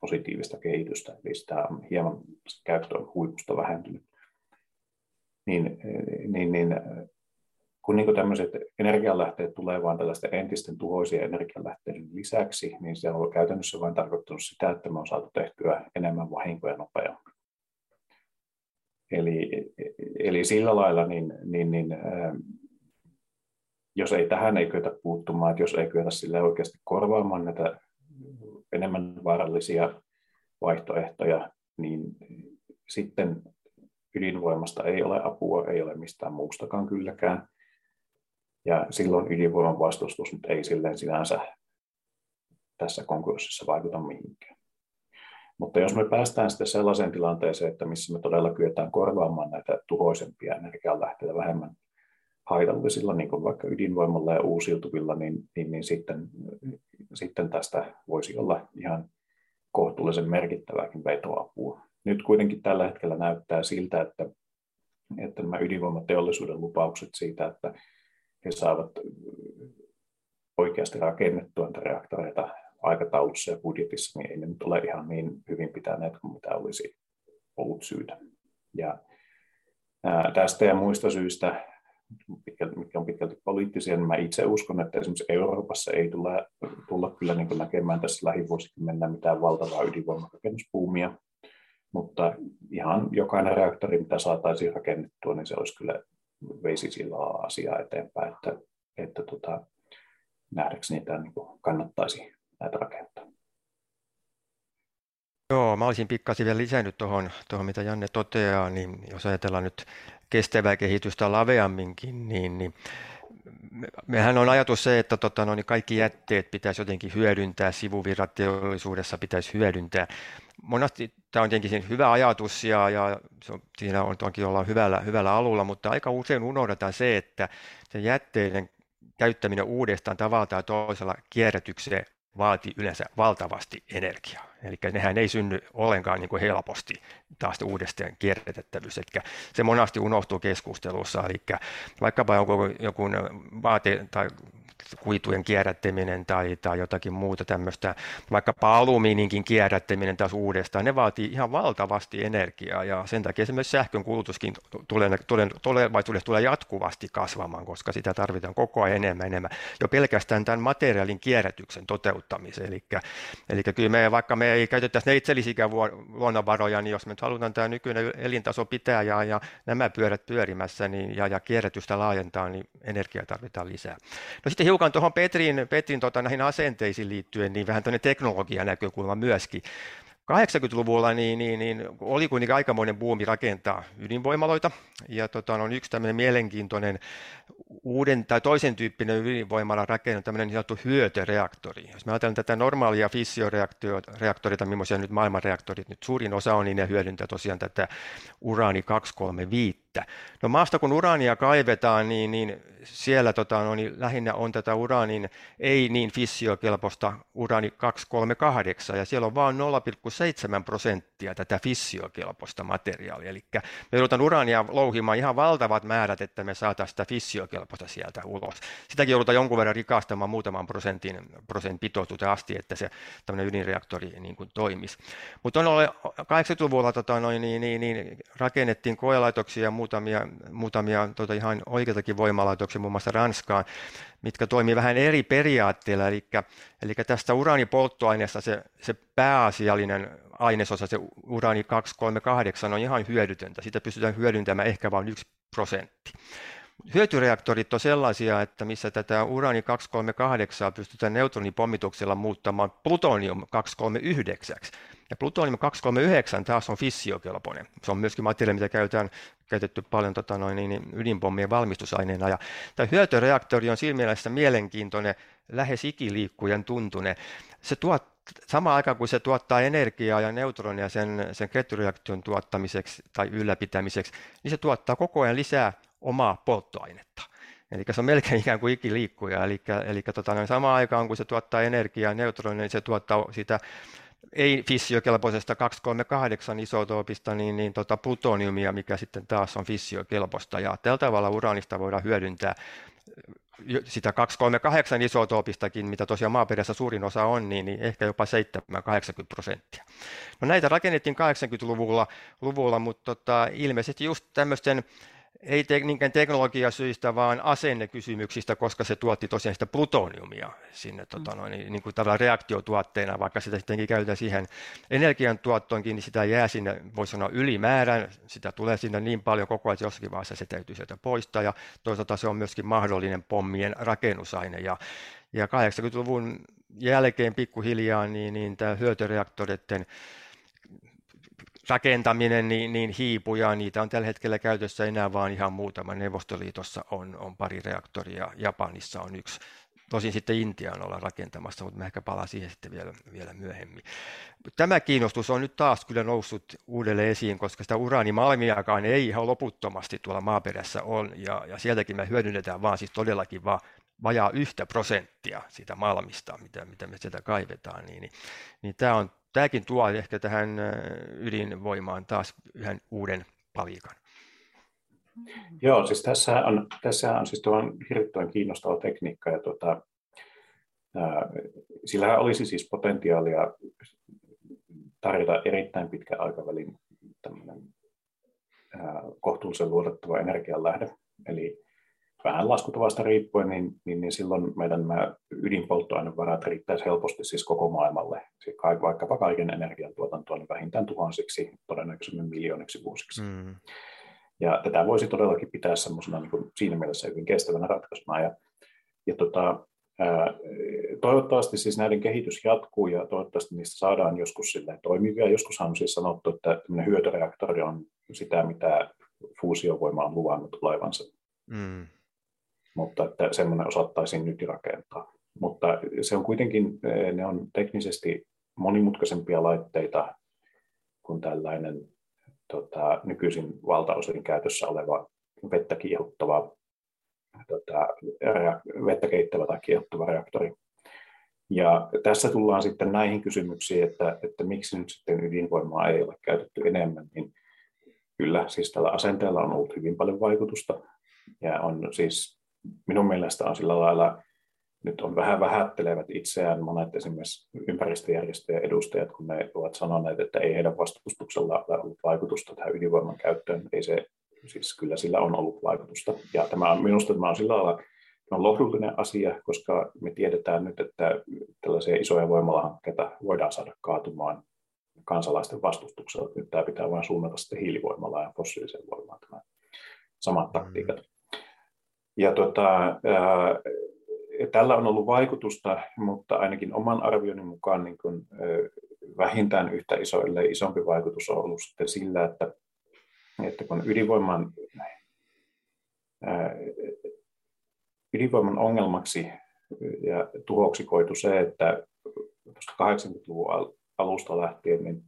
positiivista kehitystä, eli sitä on hieman käyttö on huipusta vähentynyt. Niin, niin, niin kun niin tämmöiset energialähteet tulee vain tällaisten entisten tuhoisia energialähteiden lisäksi, niin se on käytännössä vain tarkoittanut sitä, että me on saatu tehtyä enemmän vahinkoja nopeammin. Eli, eli sillä lailla, niin, niin, niin, jos ei tähän ei kyetä puuttumaan, että jos ei kyetä sille oikeasti korvaamaan näitä enemmän vaarallisia vaihtoehtoja, niin sitten ydinvoimasta ei ole apua, ei ole mistään muustakaan kylläkään. Ja silloin ydinvoiman vastustus nyt ei silleen sinänsä tässä konkurssissa vaikuta mihinkään. Mutta jos me päästään sitten sellaiseen tilanteeseen, että missä me todella kyetään korvaamaan näitä tuhoisempia energianlähteitä vähemmän haitallisilla, niin kuin vaikka ydinvoimalla ja uusiutuvilla, niin, niin, niin sitten, sitten tästä voisi olla ihan kohtuullisen merkittävääkin vetoapua. Nyt kuitenkin tällä hetkellä näyttää siltä, että, että nämä ydinvoimateollisuuden lupaukset siitä, että he saavat oikeasti rakennettua näitä reaktoreita aikataulussa ja budjetissa, niin ei ne nyt ole ihan niin hyvin pitäneet kuin mitä olisi ollut syytä. Ja tästä ja muista syistä, mitkä on pitkälti poliittisia, niin mä itse uskon, että esimerkiksi Euroopassa ei tulla, tulla kyllä niin näkemään tässä lähivuosikymmenellä mitään valtavaa ydinvoimarakennuspuumia, mutta ihan jokainen reaktori, mitä saataisiin rakennettua, niin se olisi kyllä veisi sillä asiaa eteenpäin, että, että tota, nähdäkseni tämä niin kannattaisi näitä rakentaa. Joo, mä olisin pikkasen vielä lisännyt tuohon, tuohon, mitä Janne toteaa, niin jos ajatellaan nyt kestävää kehitystä laveamminkin, niin, niin mehän on ajatus se, että tota, no, niin kaikki jätteet pitäisi jotenkin hyödyntää, sivuvirrat teollisuudessa pitäisi hyödyntää. Monasti tämä on tietenkin hyvä ajatus ja, ja se on, siinä on toki ollaan hyvällä, hyvällä alulla, mutta aika usein unohdetaan se, että se jätteiden käyttäminen uudestaan tavalla tai toisella kierrätykseen vaatii yleensä valtavasti energiaa. Eli nehän ei synny ollenkaan niin kuin helposti taas uudestaan kierrätettävyys. Eli se monasti unohtuu keskustelussa. Eli vaikkapa joku, joku vaate tai kuitujen kierrättäminen tai, tai jotakin muuta tämmöistä, vaikkapa alumiininkin kierrättäminen taas uudestaan, ne vaatii ihan valtavasti energiaa ja sen takia esimerkiksi sähkön kulutuskin tulee, tulee, tulevaisuudessa tulee jatkuvasti kasvamaan, koska sitä tarvitaan koko ajan enemmän enemmän. Jo pelkästään tämän materiaalin kierrätyksen toteuttamiseen. Eli, eli kyllä me, vaikka me ei käytettäisi ne itsellisiä luonnonvaroja, niin jos me nyt halutaan tämä nykyinen elintaso pitää ja, ja nämä pyörät pyörimässä niin, ja, ja kierrätystä laajentaa, niin energiaa tarvitaan lisää. No sitten hiukan tuohon Petrin, Petrin tota, näihin asenteisiin liittyen, niin vähän tuonne teknologian näkökulma myöskin. 80-luvulla niin, niin, niin oli kuitenkin aikamoinen buumi rakentaa ydinvoimaloita. Ja tota, on yksi tämmöinen mielenkiintoinen uuden tai toisen tyyppinen ydinvoimala rakennut tämmöinen niin sanottu hyötyreaktori. Jos me ajatellaan tätä normaalia fissioreaktoria, millaisia nyt maailmanreaktorit, nyt suurin osa on, niin ne hyödyntää tosiaan tätä uraani 235 että no maasta kun uraania kaivetaan, niin, niin siellä tota, no, niin lähinnä on tätä uraanin ei niin fissiokelpoista uraani 238, ja siellä on vain 0,7 prosenttia tätä fissiokelpoista materiaalia. Eli me joudutaan uraania louhimaan ihan valtavat määrät, että me saataisiin sitä fissiokelpoista sieltä ulos. Sitäkin joudutaan jonkun verran rikastamaan muutaman prosentin, prosentin asti, että se tämmöinen ydinreaktori niin kuin toimisi. Mutta on 80-luvulla tota, noin, niin, niin, niin, rakennettiin koelaitoksia ja muuta muutamia, muutamia tota ihan oikeitakin voimalaitoksia, muun muassa Ranskaan, mitkä toimii vähän eri periaatteilla, eli, eli tästä uraanipolttoaineesta se, se pääasiallinen ainesosa, se uraani 238 on ihan hyödytöntä. Sitä pystytään hyödyntämään ehkä vain yksi prosentti. Hyötyreaktorit on sellaisia, että missä tätä uraani 238 pystytään neutronipommituksella muuttamaan plutonium 239. Ja plutonium 239 taas on fissiokelpoinen. Se on myöskin materiaali, mitä käytetään käytetty paljon tota noin, niin, ydinpommien valmistusaineena. Ja tämä hyötyreaktori on siinä mielessä mielenkiintoinen, lähes ikiliikkujen tuntune. Se tuot, samaan aikaan kun se tuottaa energiaa ja neutronia sen, sen ketjureaktion tuottamiseksi tai ylläpitämiseksi, niin se tuottaa koko ajan lisää omaa polttoainetta. Eli se on melkein ikään kuin ikiliikkuja, eli, eli tota, samaan aikaan kun se tuottaa energiaa ja neutronia, niin se tuottaa sitä ei fissiokelpoisesta 238 isotoopista, niin, niin tota plutoniumia, mikä sitten taas on fissiokelpoista. Ja tällä tavalla uraanista voidaan hyödyntää sitä 238 isotoopistakin, mitä tosiaan maaperässä suurin osa on, niin, niin ehkä jopa 7-80 prosenttia. No näitä rakennettiin 80-luvulla, luvulla, mutta tota, ilmeisesti just tämmöisten ei te, niinkään teknologiasyistä, vaan asennekysymyksistä, koska se tuotti tosiaan sitä plutoniumia sinne mm. tota noin, niin, niin kuin reaktiotuotteena, vaikka sitä sittenkin käytetään siihen energiantuottoonkin, niin sitä jää sinne, voisi sanoa ylimäärän, sitä tulee sinne niin paljon koko ajan, että jossakin vaiheessa se täytyy sieltä poistaa, ja toisaalta se on myöskin mahdollinen pommien rakennusaine, ja, ja 80-luvun jälkeen pikkuhiljaa niin, niin tämä hyötyreaktoreiden rakentaminen niin, niin hiipuu ja niitä on tällä hetkellä käytössä enää vain ihan muutama. Neuvostoliitossa on, on pari reaktoria, Japanissa on yksi. Tosin sitten Intiaan ollaan rakentamassa, mutta mä ehkä palaan siihen sitten vielä, vielä myöhemmin. Tämä kiinnostus on nyt taas kyllä noussut uudelleen esiin, koska sitä uraanimalmiakaan ei ihan loputtomasti tuolla maaperässä on, ja, ja sieltäkin me hyödynnetään vaan siis todellakin vaan vajaa yhtä prosenttia siitä malmista, mitä, mitä me sieltä kaivetaan, niin, niin, niin tämä on tämäkin tuo ehkä tähän ydinvoimaan taas yhden uuden palikan. Joo, siis tässä on, tässä on siis tuon hirvittävän kiinnostava tekniikka ja tuota, ää, sillä olisi siis potentiaalia tarjota erittäin pitkän aikavälin ää, kohtuullisen luotettava energianlähde. Eli vähän laskutavasta riippuen, niin, niin, niin silloin meidän nämä ydinpolttoainevarat riittäisi helposti siis koko maailmalle. Siis vaikkapa kaiken energiantuotantoon niin vähintään tuhansiksi, todennäköisemmin miljooniksi vuosiksi. Mm. Ja tätä voisi todellakin pitää semmoisena niin siinä mielessä hyvin kestävänä ratkaisuna. Ja, ja tota, ää, toivottavasti siis näiden kehitys jatkuu ja toivottavasti niistä saadaan joskus toimivia. Joskushan on siis sanottu, että hyötyreaktori on sitä, mitä fuusiovoima on luvannut olevansa. Mm mutta että semmoinen osattaisiin nyt rakentaa. Mutta se on kuitenkin, ne on teknisesti monimutkaisempia laitteita kuin tällainen tota, nykyisin valtaosin käytössä oleva vettä kiihottava, tota, vettä keittävä tai kiihottava reaktori. Ja tässä tullaan sitten näihin kysymyksiin, että, että miksi nyt sitten ydinvoimaa ei ole käytetty enemmän, niin kyllä siis tällä asenteella on ollut hyvin paljon vaikutusta. Ja on siis minun mielestä on sillä lailla, nyt on vähän vähättelevät itseään monet esimerkiksi ympäristöjärjestöjen edustajat, kun ne ovat sanoneet, että ei heidän vastustuksella ole ollut vaikutusta tähän ydinvoiman käyttöön. Ei se, siis kyllä sillä on ollut vaikutusta. Ja tämä on, minusta tämä on sillä lailla on lohdullinen asia, koska me tiedetään nyt, että tällaisia isoja voimalahankkeita voidaan saada kaatumaan kansalaisten vastustuksella. Nyt tämä pitää vain suunnata sitten hiilivoimalla ja fossiiliseen voimaan tämä samat taktiikat. Ja tota, ää, tällä on ollut vaikutusta, mutta ainakin oman arvioinnin mukaan niin kun, ää, vähintään yhtä iso, ellei isompi vaikutus on ollut sitten sillä, että, että kun ydinvoiman, ää, ydinvoiman ongelmaksi ja tuhoksi koitu se, että 80-luvun alusta lähtien niin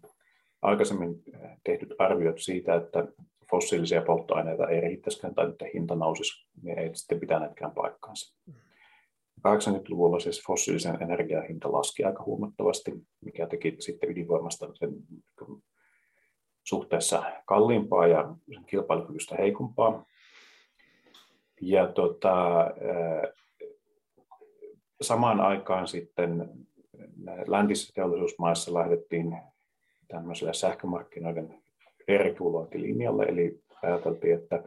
aikaisemmin tehdyt arviot siitä, että fossiilisia polttoaineita ei riittäisikään tai että hinta nousisi, niin ei sitten pitäneetkään paikkaansa. 80-luvulla siis fossiilisen energian hinta laski aika huomattavasti, mikä teki sitten ydinvoimasta sen suhteessa kalliimpaa ja sen kilpailukyvystä heikompaa. Ja tota, samaan aikaan sitten läntisissä teollisuusmaissa lähdettiin tämmöiselle sähkömarkkinoiden deregulointilinjalle, eli ajateltiin, että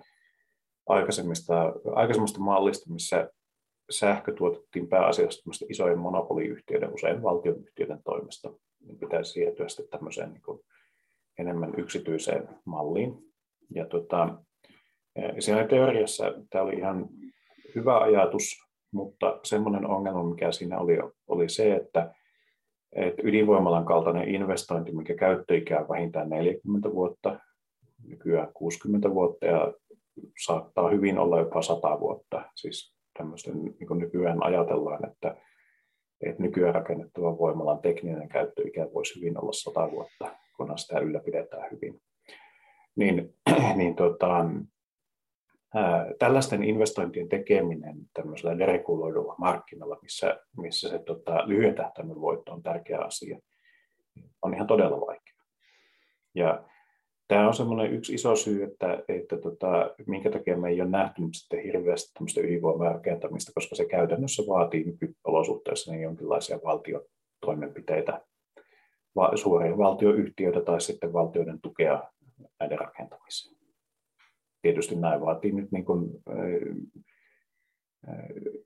aikaisemmista, aikaisemmista mallista, missä sähkö tuotettiin pääasiassa isojen monopoliyhtiöiden, usein valtionyhtiöiden toimesta, niin pitäisi siirtyä sitten tämmöiseen niin kuin enemmän yksityiseen malliin. Ja tota, siinä teoriassa tämä oli ihan hyvä ajatus, mutta semmoinen ongelma, mikä siinä oli, oli se, että että ydinvoimalan kaltainen investointi, mikä käyttöikää vähintään 40 vuotta, nykyään 60 vuotta ja saattaa hyvin olla jopa 100 vuotta. Siis tämmöisten, niin kuin nykyään ajatellaan, että, että nykyään rakennettavan voimalan tekninen käyttöikä voisi hyvin olla 100 vuotta, kunhan sitä ylläpidetään hyvin. Niin, [CLEARS THROAT] niin tota, tällaisten investointien tekeminen tämmöisellä dereguloidulla markkinalla, missä, missä se tota, lyhyen tähtäimen voitto on tärkeä asia, on ihan todella vaikea. Ja tämä on semmoinen yksi iso syy, että, että tota, minkä takia me ei ole nähty sitten hirveästi tämmöistä ydinvoimarakentamista, koska se käytännössä vaatii nykyolosuhteissa niin jonkinlaisia valtiotoimenpiteitä, va, suoria valtioyhtiöitä tai sitten valtioiden tukea näiden rakentamiseen. Tietysti näin vaatii nyt niin kuin,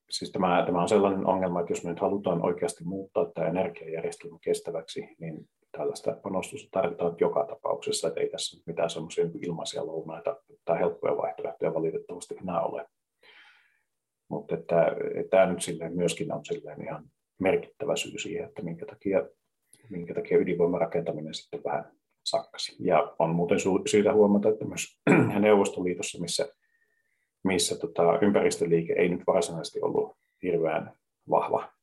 Siis tämä, tämä on sellainen ongelma, että jos me nyt halutaan oikeasti muuttaa tämä energiajärjestelmä kestäväksi, niin tällaista panostusta tarvitaan joka tapauksessa, että ei tässä mitään semmoisia ilmaisia lounaita tai helppoja vaihtoehtoja valitettavasti enää ole. Mutta että, että tämä nyt silleen myöskin on silleen ihan merkittävä syy siihen, että minkä takia, minkä takia ydinvoimarakentaminen sitten vähän sakkasi. Ja on muuten syytä huomata, että myös [CLEARS THROAT] Neuvostoliitossa, missä, missä tota, ympäristöliike ei nyt varsinaisesti ollut hirveän vahva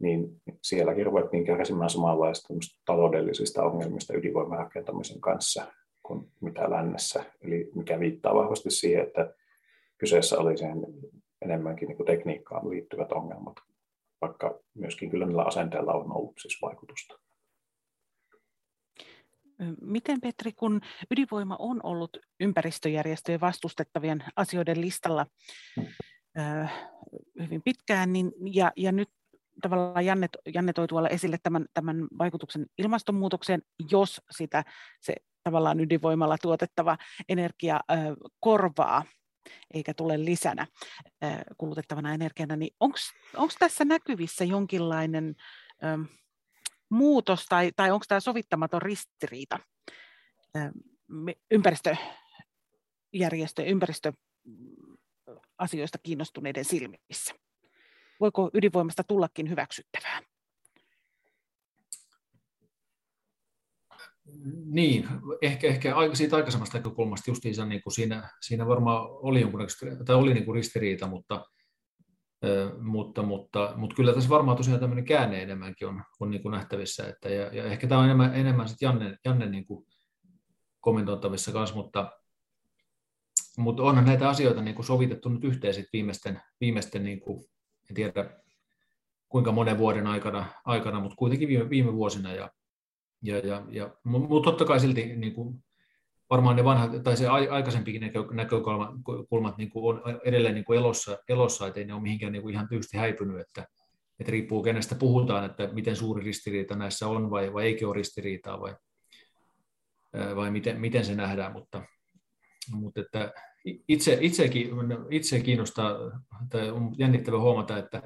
niin sielläkin ruvettiin kärsimään samanlaista taloudellisista ongelmista ydinvoimarakentamisen kanssa kuin mitä lännessä. Eli mikä viittaa vahvasti siihen, että kyseessä oli sen enemmänkin niin kuin tekniikkaan liittyvät ongelmat, vaikka myöskin kyllä niillä asenteilla on ollut siis vaikutusta. Miten Petri, kun ydinvoima on ollut ympäristöjärjestöjen vastustettavien asioiden listalla hyvin pitkään, niin, ja, ja nyt tavallaan Janne, Janne toi tuolla esille tämän, tämän vaikutuksen ilmastonmuutokseen, jos sitä se tavallaan ydinvoimalla tuotettava energia korvaa eikä tule lisänä kulutettavana energiana, niin onko tässä näkyvissä jonkinlainen muutos tai, tai onko tämä sovittamaton ristiriita ympäristöjärjestö, ympäristöasioista kiinnostuneiden silmissä? voiko ydinvoimasta tullakin hyväksyttävää? Niin, ehkä, ehkä siitä aikaisemmasta näkökulmasta justiinsa niin kuin siinä, siinä varmaan oli, jonkun, tai oli niin kuin ristiriita, mutta, mutta, mutta, mutta, kyllä tässä varmaan tosiaan tämmöinen käänne enemmänkin on, on niin kuin nähtävissä. Että, ja, ja, ehkä tämä on enemmän, enemmän sitten Janne, Janne niin kuin kommentoitavissa kanssa, mutta, mutta onhan näitä asioita niin kuin sovitettu nyt yhteen sit viimeisten, viimeisten niin kuin en tiedä kuinka monen vuoden aikana, aikana mutta kuitenkin viime, viime vuosina. Ja, ja, ja, ja, mutta totta kai silti niin kuin, varmaan ne vanhat, tai se aikaisempikin näkö, näkökulmat niin kuin on edelleen niin kuin elossa, elossa, ettei ne ole mihinkään niin kuin ihan tyystin häipynyt, että, että riippuu kenestä puhutaan, että miten suuri ristiriita näissä on vai, vai eikö ole ristiriitaa vai, vai miten, miten se nähdään, mutta, mutta että itse, itsekin, itse kiinnostaa, tai on jännittävä huomata, että,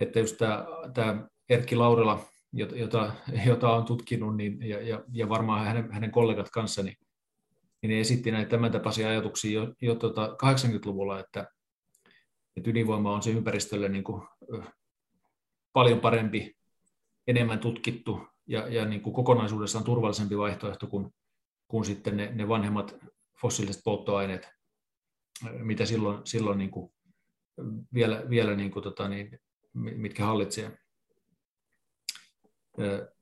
että just tämä, tämä Erkki Laurila, jota, jota on tutkinut, niin, ja, ja, ja varmaan hänen, hänen kollegat kanssa, niin, niin ne esitti näitä tämän tapaisia ajatuksia jo, jo tota 80-luvulla, että, että ydinvoima on se ympäristölle niin kuin, paljon parempi, enemmän tutkittu ja, ja niin kuin kokonaisuudessaan turvallisempi vaihtoehto kuin, kuin sitten ne, ne vanhemmat fossiiliset polttoaineet, mitä silloin, silloin niin kuin vielä, vielä niin kuin, tota, niin, mitkä hallitsee.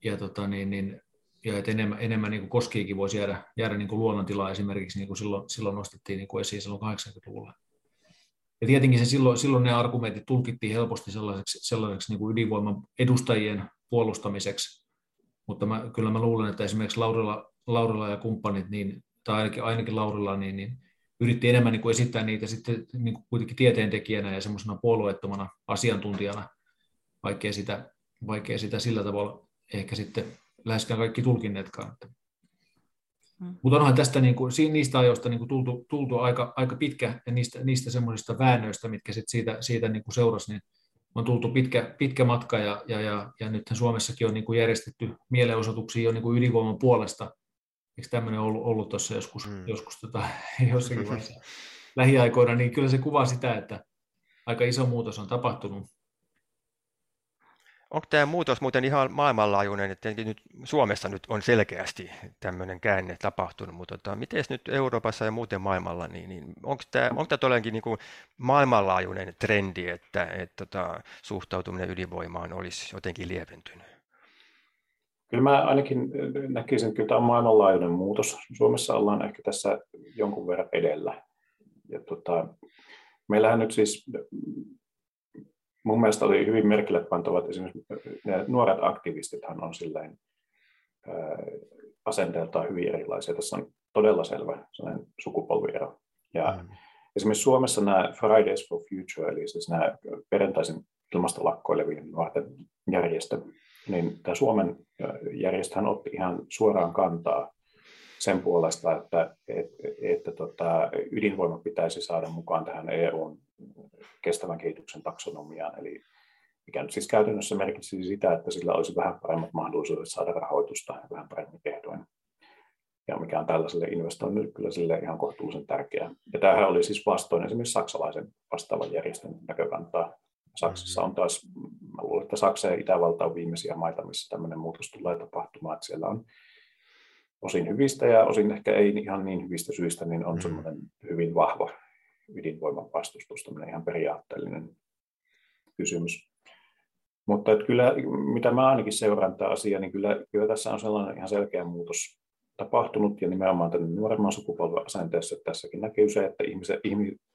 Ja, tota, niin, niin, ja että enemmän, enemmän niin koskiikin voisi jäädä, jäädä niin kuin luonnontilaa esimerkiksi, niin kuin silloin, silloin nostettiin niin kuin esiin silloin 80-luvulla. Ja tietenkin se silloin, silloin ne argumentit tulkittiin helposti sellaiseksi, sellaiseksi niin kuin ydinvoiman edustajien puolustamiseksi, mutta mä, kyllä mä luulen, että esimerkiksi Laurilla, Laurilla ja kumppanit, niin tai ainakin, ainakin Laurilla, niin, niin yritti enemmän niin kuin esittää niitä sitten niin kuin kuitenkin tieteentekijänä ja semmoisena puolueettomana asiantuntijana, vaikkei sitä, vaikkei sitä sillä tavalla ehkä sitten läheskään kaikki tulkinneetkaan. Hmm. Mutta onhan tästä niin kuin, niistä ajoista niin kuin tultu, tultu aika, aika pitkä ja niistä, niistä semmoisista väännöistä, mitkä sit siitä, siitä niin kuin seurasi, niin on tultu pitkä, pitkä matka ja, ja, ja, ja nythän Suomessakin on niin kuin järjestetty mielenosoituksia jo niin kuin ydinvoiman puolesta – eikö tämmöinen ollut, ollut tuossa joskus, mm. joskus tota, [LAUGHS] jossakin vaiheessa lähiaikoina, niin kyllä se kuvaa sitä, että aika iso muutos on tapahtunut. Onko tämä muutos muuten ihan maailmanlaajuinen, että nyt Suomessa nyt on selkeästi tämmöinen käänne tapahtunut, mutta tota, miten nyt Euroopassa ja muuten maailmalla, niin, niin onko tämä, onko tämä todellakin niin kuin maailmanlaajuinen trendi, että, että, tota, suhtautuminen ydinvoimaan olisi jotenkin lieventynyt? Kyllä mä ainakin näkisin, että tämä on maailmanlaajuinen muutos. Suomessa ollaan ehkä tässä jonkun verran edellä. Ja tota, meillähän nyt siis, mun mielestä oli hyvin merkille pantavat, esimerkiksi nuoret aktivistithan on silleen, asenteeltaan hyvin erilaisia. Tässä on todella selvä sellainen sukupolviero. Ja mm. esimerkiksi Suomessa nämä Fridays for Future, eli siis nämä perjantaisin ilmastolakkoilevien varten järjestö, niin tämä Suomen järjestöhän otti ihan suoraan kantaa sen puolesta, että, että, että tota, ydinvoima pitäisi saada mukaan tähän EUn kestävän kehityksen taksonomiaan. Eli mikä nyt siis käytännössä merkitsi sitä, että sillä olisi vähän paremmat mahdollisuudet saada rahoitusta ja vähän paremmin ehdoin. Ja mikä on tällaiselle investoinnille kyllä sille ihan kohtuullisen tärkeää. Ja tämähän oli siis vastoin esimerkiksi saksalaisen vastaavan järjestön näkökantaa. Saksassa on taas, mä luulen, että Saksa ja Itävalta on viimeisiä maita, missä tämmöinen muutos tulee tapahtumaan, että siellä on osin hyvistä ja osin ehkä ei ihan niin hyvistä syistä, niin on mm. semmoinen hyvin vahva ydinvoiman vastustus, tämmöinen ihan periaatteellinen kysymys. Mutta että kyllä, mitä mä ainakin seuraan tätä asiaa, niin kyllä, kyllä tässä on sellainen ihan selkeä muutos tapahtunut, ja nimenomaan tänne nuoremman sukupolven asenteessa, että tässäkin näkyy se, että ihmisen,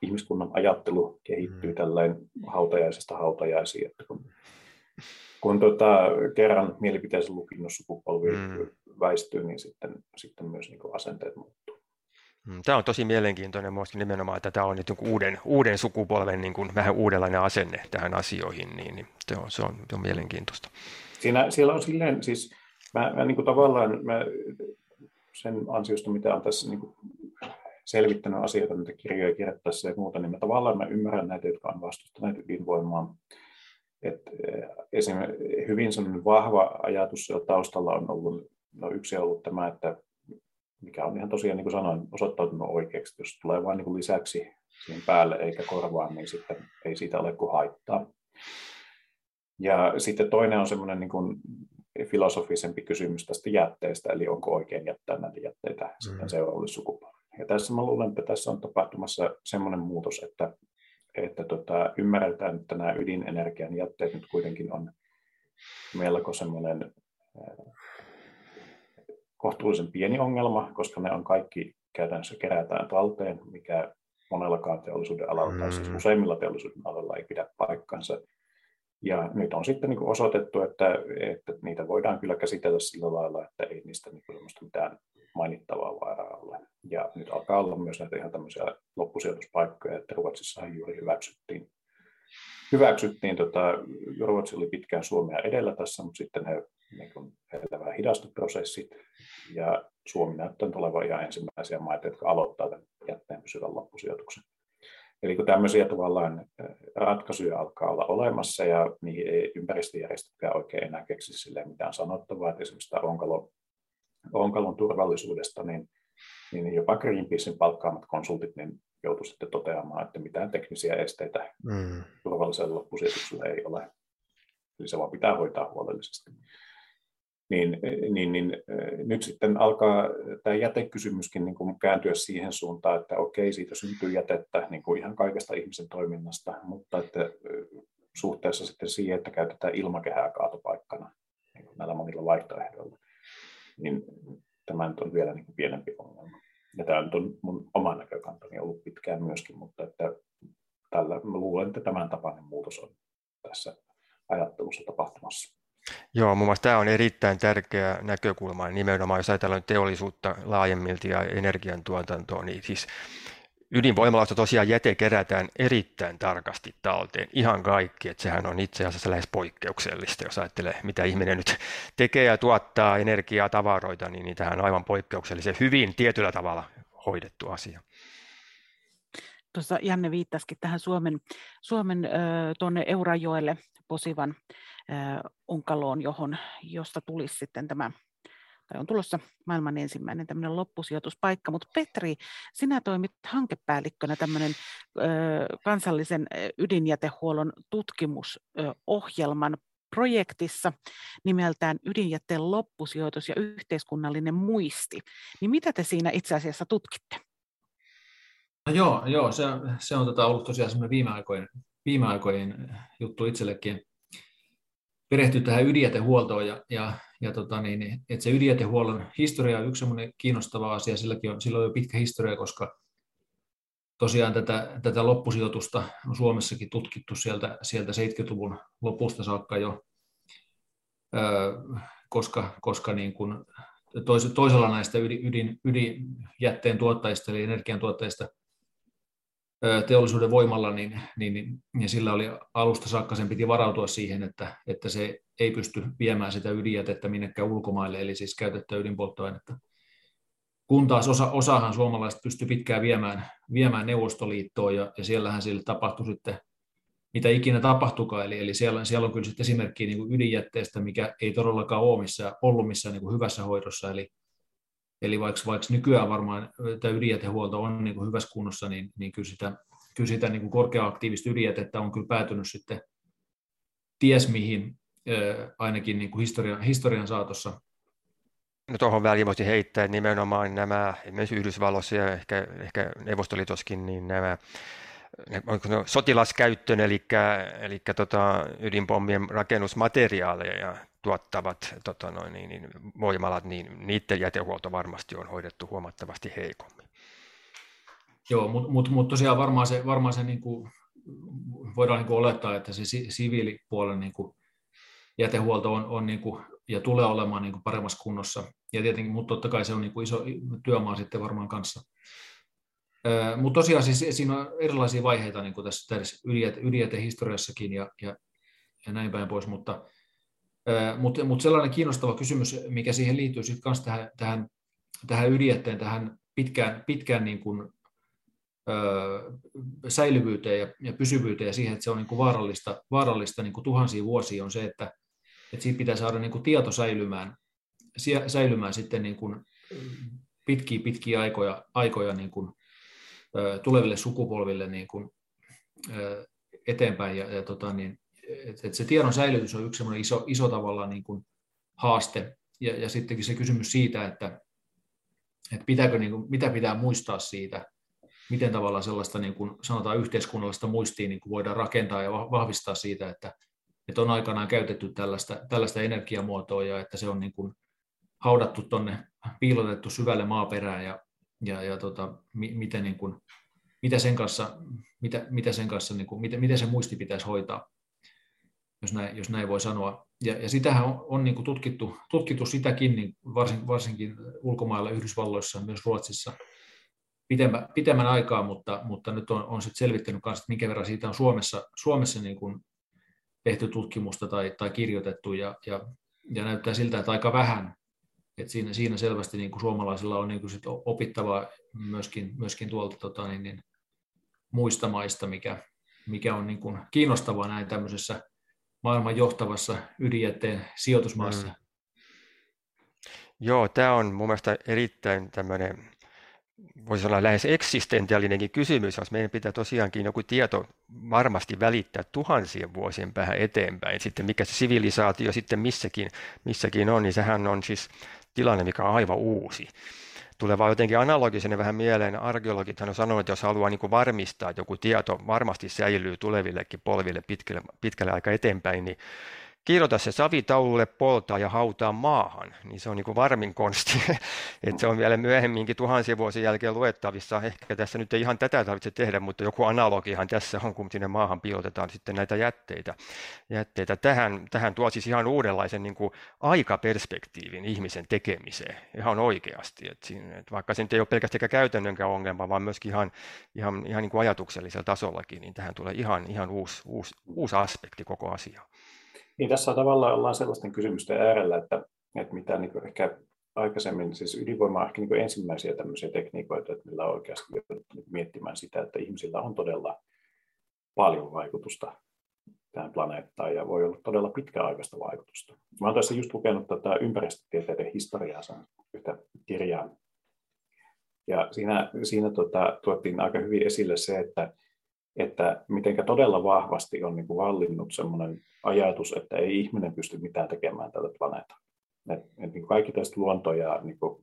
ihmiskunnan ajattelu kehittyy mm. tälleen hautajaisesta hautajaisiin, että kun, kun tota, kerran mielipiteensä lukinnut sukupolvi mm. väistyy, niin sitten, sitten myös niin asenteet muuttuu. Mm, tämä on tosi mielenkiintoinen minusta nimenomaan, että tämä on nyt uuden, uuden sukupolven niin kuin vähän uudenlainen asenne tähän asioihin, niin, niin se, on, se, on, se on mielenkiintoista. Siinä, siellä on silleen, siis mä, mä niin kuin tavallaan mä, sen ansiosta, mitä on tässä niin kuin selvittänyt asioita, mitä kirjoja kirjoittaessa ja muuta, niin mä tavallaan mä ymmärrän näitä, jotka on vastustaneet ydinvoimaa. Et, eh, esimerkiksi hyvin vahva ajatus taustalla on ollut, no yksi on ollut tämä, että mikä on ihan tosiaan, niin kuin sanoin, osoittautunut oikeaksi. Jos tulee vain niin lisäksi siihen päälle eikä korvaan, niin sitten ei siitä ole kuin haittaa. Ja sitten toinen on semmoinen niin kuin filosofisempi kysymys tästä jätteestä, eli onko oikein jättää näitä jätteitä mm. sitten seuraavalle sukupolvelle. Ja tässä mä luulen, että tässä on tapahtumassa semmoinen muutos, että, että tota, ymmärretään, että nämä ydinenergian jätteet nyt kuitenkin on melko semmoinen kohtuullisen pieni ongelma, koska ne on kaikki käytännössä kerätään talteen, mikä monellakaan teollisuuden alalla, mm. tai siis mm. useimmilla teollisuuden alalla ei pidä paikkansa. Ja nyt on sitten niin osoitettu, että, että niitä voidaan kyllä käsitellä sillä lailla, että ei niistä niin mitään mainittavaa vaaraa ole. Ja nyt alkaa olla myös näitä ihan tämmöisiä loppusijoituspaikkoja, että Ruotsissa juuri hyväksyttiin hyväksyttiin. Tota, Ruotsi oli pitkään Suomea edellä tässä, mutta sitten he, niin kun, heillä vähän hidastui prosessit, ja Suomi näyttää olevan ihan ensimmäisiä maita, jotka aloittaa tämän jätteen pysyvän loppusijoituksen. Eli kun tämmöisiä tavallaan ratkaisuja alkaa olla olemassa ja niihin ei ympäristöjärjestökään oikein enää keksi sille mitään sanottavaa, että esimerkiksi tämä onkalon, onkalon turvallisuudesta, niin, niin jopa Greenpeacein palkkaamat konsultit niin joutui sitten toteamaan, että mitään teknisiä esteitä mm. turvallisella loppusijoituksella ei ole. Eli se vaan pitää hoitaa huolellisesti. Niin, niin, niin nyt sitten alkaa tämä jätekysymyskin niin kuin kääntyä siihen suuntaan, että okei, siitä syntyy jätettä niin kuin ihan kaikesta ihmisen toiminnasta, mutta että suhteessa sitten siihen, että käytetään ilmakehää kaatopaikkana niin kuin näillä monilla vaihtoehdoilla, niin tämä nyt on vielä niin kuin pienempi ongelma. Ja tämä nyt on mun oma näkökantani ollut pitkään myöskin, mutta että tällä, mä luulen, että tämän tapainen muutos on tässä ajattelussa tapahtumassa. Joo, mun mielestä tämä on erittäin tärkeä näkökulma, nimenomaan jos ajatellaan teollisuutta laajemmilti ja energiantuotantoa, niin siis ydinvoimalasta tosiaan jäte kerätään erittäin tarkasti talteen, ihan kaikki, että sehän on itse asiassa lähes poikkeuksellista, jos ajattelee, mitä ihminen nyt tekee ja tuottaa energiaa, tavaroita, niin, tähän on aivan poikkeuksellisen hyvin tietyllä tavalla hoidettu asia. Tuossa Janne viittasikin tähän Suomen, Suomen tuonne Eurajoelle posivan onkaloon, johon, josta tulisi sitten tämä tai on tulossa maailman ensimmäinen tämmöinen loppusijoituspaikka. Mutta Petri, sinä toimit hankepäällikkönä tämmöinen ö, kansallisen ydinjätehuollon tutkimusohjelman projektissa nimeltään Ydinjätteen loppusijoitus ja yhteiskunnallinen muisti. Niin mitä te siinä itse asiassa tutkitte? No joo, joo se, se on tota ollut tosiaan viime aikojen, viime aikojen juttu itsellekin perehtyä tähän ydinjätehuoltoon ja, ja, ja tota niin, niin, että se ydinjätehuollon historia on yksi kiinnostava asia, silläkin on, sillä on jo pitkä historia, koska tosiaan tätä, tätä loppusijoitusta on Suomessakin tutkittu sieltä, sieltä 70-luvun lopusta saakka jo, koska, koska niin kuin toisella näistä ydin, ydinjätteen tuottajista eli energiantuottajista teollisuuden voimalla, niin, niin, niin, niin sillä oli alusta saakka sen piti varautua siihen, että, että se ei pysty viemään sitä ydinjätettä minnekään ulkomaille, eli siis käytettyä ydinpolttoainetta. Kun taas osa, osahan suomalaiset pystyi pitkään viemään, viemään Neuvostoliittoon, ja, ja siellähän sille tapahtui sitten mitä ikinä tapahtukaan, eli, eli siellä, siellä on kyllä sitten esimerkkiä niin ydinjätteestä, mikä ei todellakaan ole missään, ollut missään niin hyvässä hoidossa, eli, eli vaikka, vaikka nykyään varmaan tämä ydinjätehuolto on niin kuin hyvässä kunnossa, niin, niin kyllä sitä, kyllä sitä niin kuin korkea-aktiivista ydinjätettä on kyllä päätynyt sitten ties mihin, ainakin niin kuin historian, historian saatossa. No tuohon väliin voisi heittää, nimenomaan nämä, esimerkiksi Yhdysvalloissa ja ehkä, ehkä Neuvostoliitoskin, niin nämä sotilaskäyttöön, eli, eli tota, ydinpommien rakennusmateriaaleja ja tuottavat tota noin, niin, niin, voimalat, niin niiden jätehuolto varmasti on hoidettu huomattavasti heikommin. Joo, mutta mut, mut tosiaan varmaan se, varmaan se niin kuin, voidaan niin kuin olettaa, että se siviilipuolen niin kuin, jätehuolto on, on niin kuin, ja tulee olemaan niin kuin paremmassa kunnossa. Ja tietenkin, mutta totta kai se on niin kuin iso työmaa sitten varmaan kanssa. Mutta tosiaan siis siinä on erilaisia vaiheita niin kuin tässä, tässä ydinjätehistoriassakin ja, ja, ja näin päin pois, mutta, mutta, mutta sellainen kiinnostava kysymys, mikä siihen liittyy sitten kanssa tähän, tähän, tähän ydinjätteen, tähän pitkään, pitkään niin kuin, ö, säilyvyyteen ja, ja pysyvyyteen ja siihen, että se on niin kuin vaarallista, vaarallista niin kuin tuhansia vuosia, on se, että, että siitä pitää saada niin kuin tieto säilymään, säilymään sitten niin kuin pitkiä, pitkiä aikoja, aikoja niin kuin tuleville sukupolville niin kuin, eteenpäin. Ja, ja tota, niin, et, et se tiedon säilytys on yksi iso, iso tavalla niin kuin haaste. Ja, ja sittenkin se kysymys siitä, että, että pitääkö, niin kuin, mitä pitää muistaa siitä, miten tavalla sellaista niin kuin sanotaan yhteiskunnallista muistia niin kuin voidaan rakentaa ja vahvistaa siitä, että, että on aikanaan käytetty tällaista, tällaista energiamuotoa ja että se on niin kuin haudattu tuonne, piilotettu syvälle maaperään ja, ja, ja tota, mi, miten, niin kuin, mitä sen kanssa, mitä, mitä sen kanssa niin kuin, miten, miten se muisti pitäisi hoitaa, jos näin, jos näin voi sanoa. Ja, ja sitähän on, on niin kuin tutkittu, tutkittu sitäkin, niin varsin, varsinkin ulkomailla, Yhdysvalloissa, myös Ruotsissa, pitemmän, pitemmän aikaa, mutta, mutta nyt on, on sit selvittänyt kanssa, että minkä verran siitä on Suomessa, Suomessa niin kuin tehty tutkimusta tai, tai kirjoitettu, ja, ja, ja näyttää siltä, että aika vähän, et siinä, siinä selvästi niin kuin suomalaisilla on niin kuin sit opittavaa myöskin, myöskin tuolta tota, niin, niin, muista maista, mikä, mikä on niin kuin kiinnostavaa näin tämmöisessä maailman johtavassa ydinjätteen sijoitusmaassa. Mm. Joo, tämä on mun mielestä erittäin tämmöinen, voisi olla lähes eksistentiaalinenkin kysymys, jos meidän pitää tosiaankin joku tieto varmasti välittää tuhansien vuosien päähän eteenpäin. Sitten mikä se sivilisaatio sitten missäkin, missäkin on, niin sehän on siis tilanne, mikä on aivan uusi. Tulee vaan jotenkin analogisena vähän mieleen, arkeologit on sanonut, että jos haluaa niin kuin varmistaa, että joku tieto varmasti säilyy tulevillekin polville pitkälle, pitkälle aika eteenpäin, niin kirjoita se savitaululle, poltaa ja hautaa maahan, niin se on niin varmin konsti. [LAUGHS] että se on vielä myöhemminkin tuhansien vuosien jälkeen luettavissa. Ehkä tässä nyt ei ihan tätä tarvitse tehdä, mutta joku analogihan tässä on, kun sinne maahan piilotetaan sitten näitä jätteitä. jätteitä. Tähän, tähän tuo siis ihan uudenlaisen niin kuin aikaperspektiivin ihmisen tekemiseen ihan oikeasti. Et siinä, et vaikka se ei ole pelkästään käytännönkään ongelma, vaan myöskin ihan, ihan, ihan niin kuin ajatuksellisella tasollakin, niin tähän tulee ihan, ihan uusi, uusi, uusi aspekti koko asiaan. Niin tässä tavallaan ollaan sellaisten kysymysten äärellä, että, että mitä niin ehkä aikaisemmin, siis ydinvoima on ehkä niin ensimmäisiä tämmöisiä tekniikoita, että millä oikeasti miettimään sitä, että ihmisillä on todella paljon vaikutusta tähän planeettaan ja voi olla todella pitkäaikaista vaikutusta. Mä olen tässä just lukenut tätä ympäristötieteiden historiaa, yhtä kirjaa. Ja siinä, siinä tuota, tuottiin aika hyvin esille se, että että miten todella vahvasti on niin kuin vallinnut sellainen ajatus, että ei ihminen pysty mitään tekemään tällä planeetalla. Et, et niin kaikki tästä luonto ja niin kuin,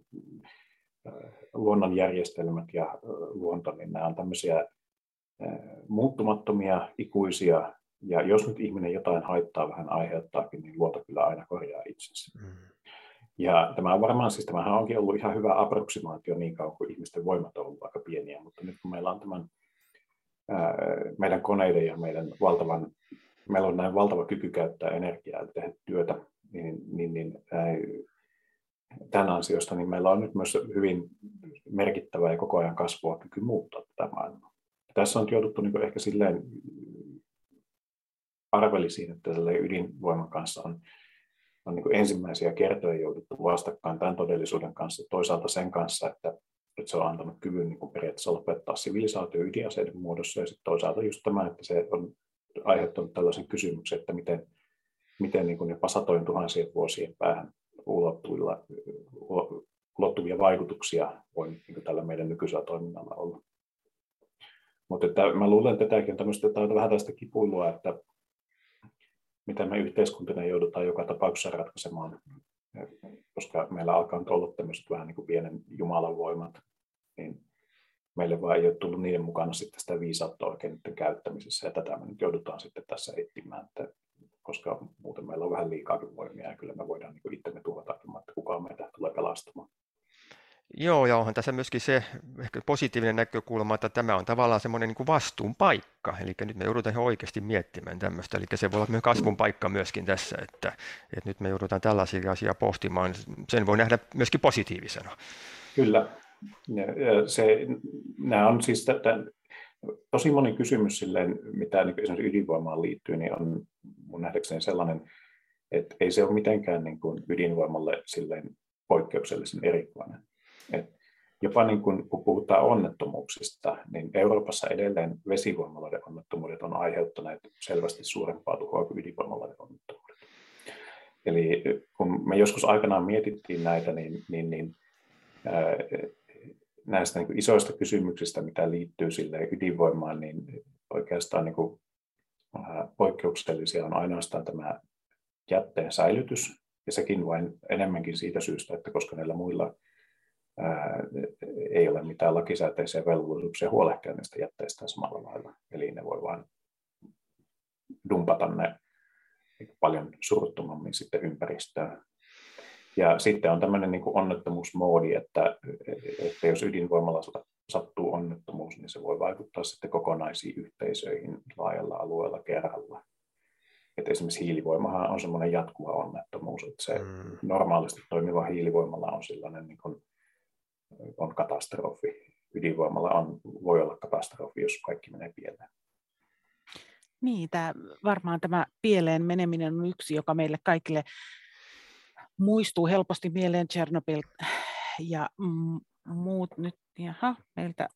luonnonjärjestelmät ja luonto, niin nämä on tämmöisiä muuttumattomia, ikuisia, ja jos nyt ihminen jotain haittaa vähän aiheuttaakin, niin luonto kyllä aina korjaa itsensä. Mm. Ja tämä on varmaan, siis tämähän onkin ollut ihan hyvä approksimaatio niin kauan kuin ihmisten voimat on ollut aika pieniä, mutta nyt kun meillä on tämän meidän koneiden ja meidän valtavan, meillä on näin valtava kyky käyttää energiaa ja tehdä työtä, niin, niin, niin tämän ansiosta, niin meillä on nyt myös hyvin merkittävä ja koko ajan kasvua kyky muuttaa tätä maailmaa. Tässä on jouduttu niin ehkä silleen, arvelisin, että ydinvoiman kanssa on, on niin ensimmäisiä kertoja jouduttu vastakkain tämän todellisuuden kanssa, toisaalta sen kanssa, että, että se on antanut kyvyn niin periaatteessa lopettaa sivilisaatio ydinaseiden muodossa, ja sitten toisaalta just tämä, että se on aiheuttanut tällaisen kysymyksen, että miten, miten niin kuin jopa satojen tuhansien vuosien päähän ulottuvilla, ulottuvia vaikutuksia voi niin tällä meidän nykyisellä toiminnalla olla. Mutta että mä luulen, että tämäkin on tämmöistä, että on vähän tästä kipuilua, että mitä me yhteiskuntina joudutaan joka tapauksessa ratkaisemaan, koska meillä alkaa nyt olla tämmöiset vähän niin kuin pienen Jumalan voimat, niin meille vaan ei ole tullut niiden mukana sitten sitä viisautta oikein käyttämisessä, ja tätä me nyt joudutaan sitten tässä etsimään, että koska muuten meillä on vähän liikaakin voimia, ja kyllä me voidaan niin itsemme tuhota, että kukaan meitä tulee pelastamaan. Joo, ja onhan tässä myöskin se ehkä positiivinen näkökulma, että tämä on tavallaan semmoinen niin vastuun paikka. Eli nyt me joudutaan ihan oikeasti miettimään tämmöistä. Eli se voi olla myös kasvun paikka myöskin tässä, että, että nyt me joudutaan tällaisia asioita pohtimaan. Sen voi nähdä myöskin positiivisena. Kyllä. Se, nämä on siis tätä, tosi moni kysymys silleen, mitä niin esimerkiksi ydinvoimaan liittyy, niin on mun nähdäkseni sellainen, että ei se ole mitenkään niin kuin ydinvoimalle silleen poikkeuksellisen erikoinen. Et jopa niin kun, kun puhutaan onnettomuuksista, niin Euroopassa edelleen vesivoimaloiden onnettomuudet on aiheuttaneet selvästi suurempaa tuhoa kuin ydinvoimaloiden onnettomuudet. Eli kun me joskus aikanaan mietittiin näitä, niin, niin, niin ää, näistä niin isoista kysymyksistä, mitä liittyy sille ydinvoimaan, niin oikeastaan niin kuin, ää, poikkeuksellisia on ainoastaan tämä jätteen säilytys, ja sekin vain enemmänkin siitä syystä, että koska näillä muilla ei ole mitään lakisääteisiä velvollisuuksia huolehtia niistä jätteistä samalla lailla. Eli ne voi vain dumpata ne paljon suruttomammin sitten ympäristöön. Ja sitten on tämmöinen niin onnettomuusmoodi, että, että jos ydinvoimalla sattuu onnettomuus, niin se voi vaikuttaa sitten kokonaisiin yhteisöihin laajalla alueella kerralla. Että esimerkiksi hiilivoimahan on semmoinen jatkuva onnettomuus, että se mm. normaalisti toimiva hiilivoimalla on sellainen niin kuin on katastrofi. Ydinvoimalla on, voi olla katastrofi, jos kaikki menee pieleen. Niin, tämä, varmaan tämä pieleen meneminen on yksi, joka meille kaikille muistuu helposti mieleen Chernobyl ja muut nyt, jaha, meiltä,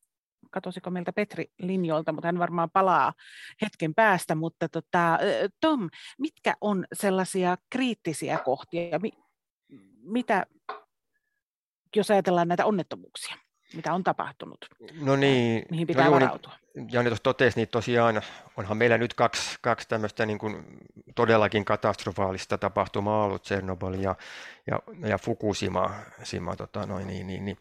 katosiko meiltä Petri linjoilta, mutta hän varmaan palaa hetken päästä, mutta tota, Tom, mitkä on sellaisia kriittisiä kohtia, mitä jos ajatellaan näitä onnettomuuksia, mitä on tapahtunut, no niin, mihin pitää no varautua. Jani tuossa totesi, niin tosiaan onhan meillä nyt kaksi, kaksi tämmöistä niin kuin todellakin katastrofaalista tapahtumaa ollut, Chernobyl ja, ja, ja Fukushima. Sima, tota, noin, niin, niin, niin.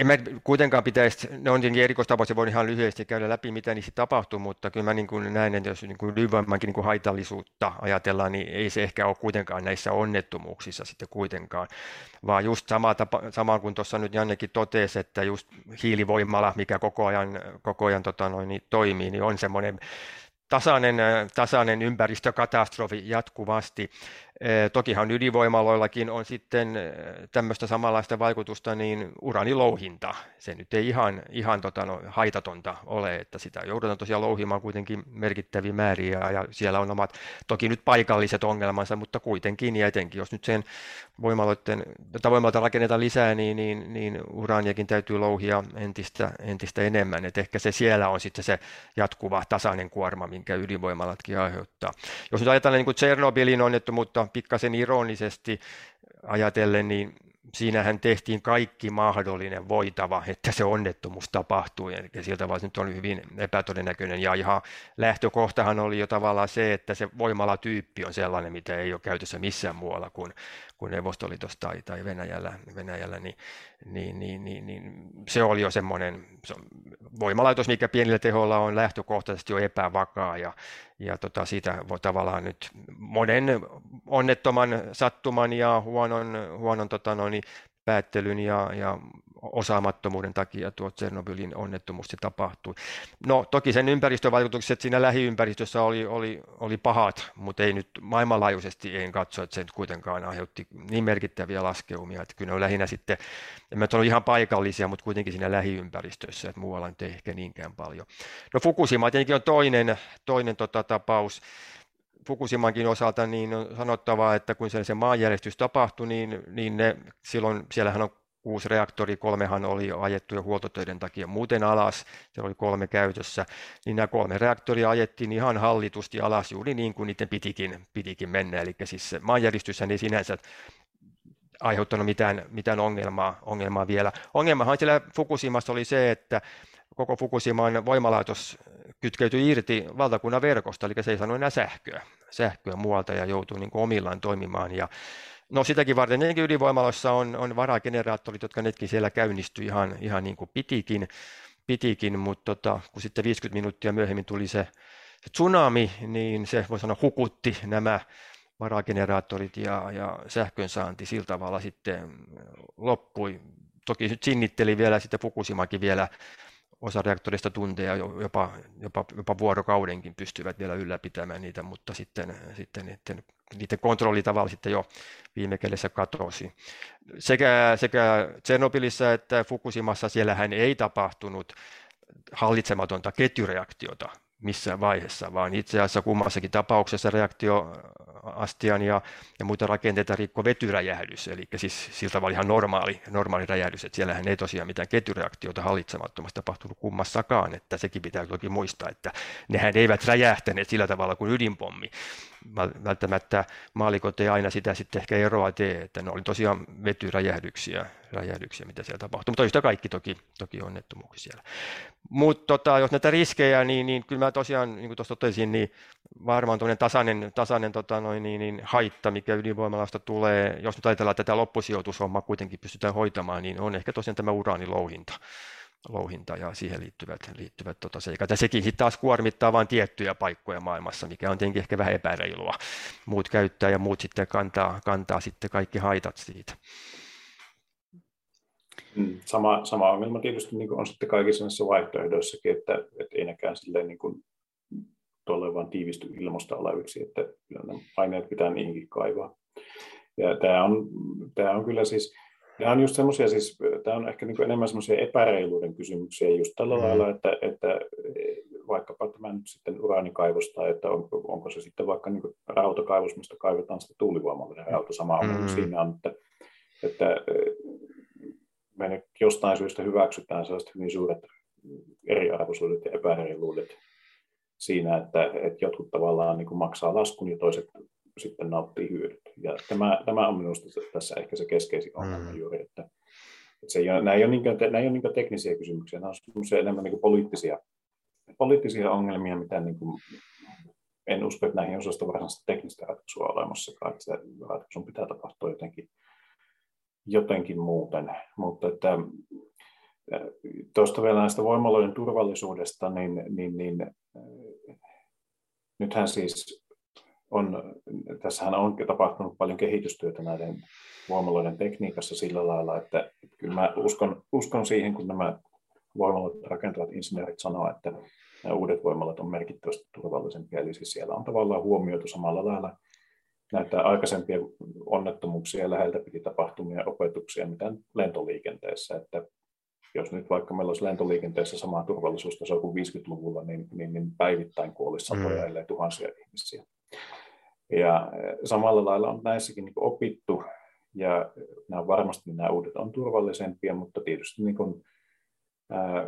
En mä kuitenkaan pitäisi, ne on tietenkin erikoistapauksia, voin ihan lyhyesti käydä läpi, mitä niissä tapahtuu, mutta kyllä mä niin kuin näen, että jos niin kuin ydinvoimankin niin kuin haitallisuutta ajatellaan, niin ei se ehkä ole kuitenkaan näissä onnettomuuksissa sitten kuitenkaan, vaan just sama, tapa, sama kuin tuossa nyt Jannekin totesi, että just hiilivoimala, mikä koko ajan, koko ajan tota noin, niin toimii, niin on semmoinen tasainen, tasainen ympäristökatastrofi jatkuvasti. Tokihan ydinvoimaloillakin on sitten tämmöistä samanlaista vaikutusta, niin uranilouhinta. Se nyt ei ihan, ihan tota, no, haitatonta ole, että sitä joudutaan tosiaan louhimaan kuitenkin merkittäviä määriä ja siellä on omat toki nyt paikalliset ongelmansa, mutta kuitenkin ja etenkin jos nyt sen voimaloiden, tai voimaloita rakennetaan lisää, niin, niin, niin uraniakin täytyy louhia entistä, entistä enemmän. Et ehkä se siellä on sitten se jatkuva tasainen kuorma, minkä ydinvoimalatkin aiheuttaa. Jos nyt ajatellaan niin kuin Tsernobylin onnettomuutta pikkasen ironisesti ajatellen, niin siinähän tehtiin kaikki mahdollinen voitava, että se onnettomuus tapahtui. Eli siltä vaan nyt on hyvin epätodennäköinen. Ja ihan lähtökohtahan oli jo tavallaan se, että se voimalatyyppi on sellainen, mitä ei ole käytössä missään muualla kuin, kuin Neuvostoliitossa tai, tai Venäjällä, Venäjällä niin, niin, niin, niin, niin, se oli jo semmoinen se voimalaitos, mikä pienillä tehoilla on lähtökohtaisesti jo epävakaa ja, ja tota, siitä voi tavallaan nyt monen onnettoman sattuman ja huonon, huonon tota noin, päättelyn ja, ja osaamattomuuden takia tuo Tsernobylin onnettomuus tapahtui. No toki sen ympäristövaikutukset siinä lähiympäristössä oli, oli, oli pahat, mutta ei nyt maailmanlaajuisesti en katso, että se nyt kuitenkaan aiheutti niin merkittäviä laskeumia, että kyllä ne on lähinnä sitten, emme ole ihan paikallisia, mutta kuitenkin siinä lähiympäristössä, että muualla nyt ei ehkä niinkään paljon. No Fukushima tietenkin on toinen, toinen tota, tapaus, Fukushimankin osalta niin on sanottava, että kun se, se maanjärjestys tapahtui, niin, niin ne, silloin siellähän on kuusi reaktori, kolmehan oli ajettu jo huoltotöiden takia muuten alas, se oli kolme käytössä, niin nämä kolme reaktoria ajettiin ihan hallitusti alas juuri niin kuin niiden pitikin, pitikin mennä, eli siis maanjäristys ei sinänsä aiheuttanut mitään, mitään ongelmaa, ongelmaa vielä. Ongelmahan siellä Fukushimassa oli se, että koko Fukushiman voimalaitos kytkeytyi irti valtakunnan verkosta, eli se ei saanut enää sähköä, sähköä muualta ja joutui niin kuin omillaan toimimaan. Ja, no sitäkin varten nekin ydinvoimaloissa on, on varageneraattorit, jotka netkin siellä käynnistyi ihan, ihan niin kuin pitikin, pitikin mutta tota, kun sitten 50 minuuttia myöhemmin tuli se, se tsunami, niin se voi sanoa hukutti nämä varageneraattorit ja, ja sähkönsaanti sillä tavalla sitten loppui. Toki nyt sinnitteli vielä sitten Fukushimakin vielä osa reaktorista tunteja, jopa, jopa, jopa vuorokaudenkin pystyvät vielä ylläpitämään niitä, mutta sitten, sitten niiden, niiden kontrolli tavalla sitten jo viime kädessä katosi. Sekä, sekä Tsernobylissa että Fukushimassa siellähän ei tapahtunut hallitsematonta ketjureaktiota missään vaiheessa, vaan itse asiassa kummassakin tapauksessa reaktioastian ja, ja muita rakenteita rikko vetyräjähdys, eli siis siltä tavalla ihan normaali, normaali räjähdys, että siellähän ei tosiaan mitään ketjureaktiota hallitsemattomasti tapahtunut kummassakaan, että sekin pitää toki muistaa, että nehän eivät räjähtäneet sillä tavalla kuin ydinpommi, välttämättä maalikot ei aina sitä sitten ehkä eroa tee, että ne oli tosiaan vetyräjähdyksiä, räjähdyksiä, mitä siellä tapahtui, mutta yhtä kaikki toki, toki onnettomuuksia siellä. Mutta tota, jos näitä riskejä, niin, niin kyllä mä tosiaan, niin kuin tuossa totesin, niin varmaan tuollainen tasainen, tasainen tota noin, niin, niin haitta, mikä ydinvoimalasta tulee, jos nyt ajatellaan tätä loppusijoitushommaa kuitenkin pystytään hoitamaan, niin on ehkä tosiaan tämä uraanilouhinta louhinta ja siihen liittyvät, liittyvät tota seikat. Ja sekin sitten taas kuormittaa vain tiettyjä paikkoja maailmassa, mikä on tietenkin ehkä vähän epäreilua. Muut käyttää ja muut sitten kantaa, kantaa sitten kaikki haitat siitä. Mm, sama, sama ongelma tietysti niin on sitten kaikissa näissä vaihtoehdoissakin, että, että ei nekään silleen niin kuin tuolle vaan tiivisty ilmasta oleviksi, että aineet pitää niihinkin kaivaa. Ja tämä on, tämä on kyllä siis, Nämä on just semmoisia, siis tämä on ehkä niin enemmän semmoisia epäreiluuden kysymyksiä just tällä mm. lailla, että, että vaikkapa tämä nyt sitten uraanikaivos tai että on, onko se sitten vaikka niin rautakaivos, mistä kaivetaan sitä tuulivoimallinen rauta, sama mm. siinä on, että, että me nyt jostain syystä hyväksytään sellaiset hyvin suuret eriarvoisuudet ja epäreiluudet siinä, että, että jotkut tavallaan niin maksaa laskun ja toiset sitten nauttii hyödyt. Ja tämä, tämä on minusta tässä ehkä se keskeisin ongelma mm. juuri, että, että se ei ole, nämä ei ole, niin, nämä ei ole niin teknisiä kysymyksiä, nämä ovat enemmän niin poliittisia, poliittisia ongelmia, mitä niin kuin, en usko, että näihin osasta varsinaista teknistä ratkaisua olemassakaan, että se ratkaisun pitää tapahtua jotenkin, jotenkin muuten. Mutta että, tuosta vielä näistä voimaloiden turvallisuudesta, niin, niin, niin nythän siis on, tässähän on tapahtunut paljon kehitystyötä näiden voimaloiden tekniikassa sillä lailla, että kyllä mä uskon, uskon siihen, kun nämä voimalat rakentavat insinöörit sanoo, että nämä uudet voimalat on merkittävästi turvallisempia, eli siis siellä on tavallaan huomioitu samalla lailla näitä aikaisempia onnettomuuksia läheltä piti tapahtumia opetuksia, mitä lentoliikenteessä, että jos nyt vaikka meillä olisi lentoliikenteessä sama turvallisuustaso kuin 50-luvulla, niin, niin, niin päivittäin kuolisi satoja, mm. ellei tuhansia ihmisiä. Ja eh, samalla lailla on näissäkin niin opittu, ja nämä varmasti nämä uudet on turvallisempia, mutta tietysti niin kuin, ää,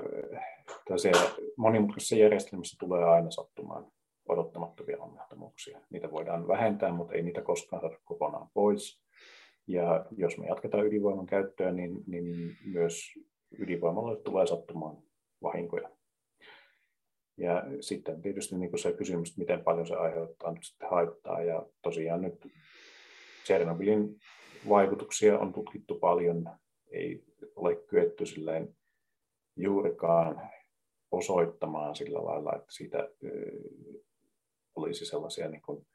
monimutkaisessa järjestelmässä tulee aina sattumaan odottamattomia onnettomuuksia. Niitä voidaan vähentää, mutta ei niitä koskaan saada kokonaan pois. Ja jos me jatketaan ydinvoiman käyttöä, niin, niin myös ydinvoimalle tulee sattumaan vahinkoja. Ja sitten tietysti niin se kysymys, että miten paljon se aiheuttaa nyt sitten haittaa. Ja tosiaan nyt Tsernobylin vaikutuksia on tutkittu paljon. Ei ole kyetty silleen juurikaan osoittamaan sillä lailla, että siitä olisi sellaisia niin kuin,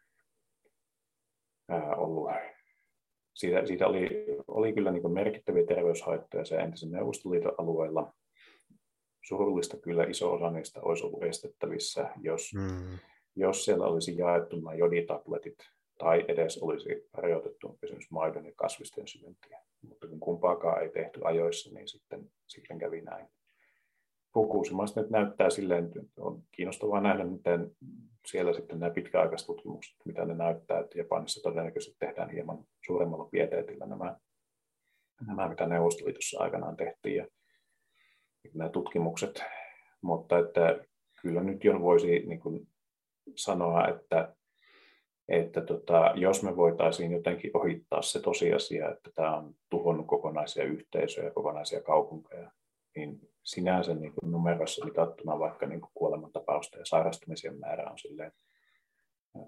ää, ollut siitä, siitä oli, oli kyllä niin merkittäviä terveyshaittoja se entisen Neuvostoliiton alueella. Surullista kyllä iso osa niistä olisi ollut estettävissä, jos, mm. jos siellä olisi jaettu nämä joditabletit tai edes olisi rajoitettu esimerkiksi maidon ja kasvisten syöntiä. Mutta kun kumpaakaan ei tehty ajoissa, niin sitten, sitten kävi näin. Fukushimasta nyt näyttää silleen, että on kiinnostavaa nähdä, miten siellä sitten nämä pitkäaikaiset tutkimukset, mitä ne näyttää, että Japanissa todennäköisesti tehdään hieman suuremmalla pieteetillä nämä, nämä mitä Neuvostoliitossa aikanaan tehtiin ja nämä tutkimukset, mutta että kyllä nyt jo voisi niin kuin sanoa, että, että tota, jos me voitaisiin jotenkin ohittaa se tosiasia, että tämä on tuhonnut kokonaisia yhteisöjä, kokonaisia kaupunkeja, niin sinänsä niin kuin numerossa mitattuna vaikka niin kuin kuolemantapausten ja sairastumisen määrä on silleen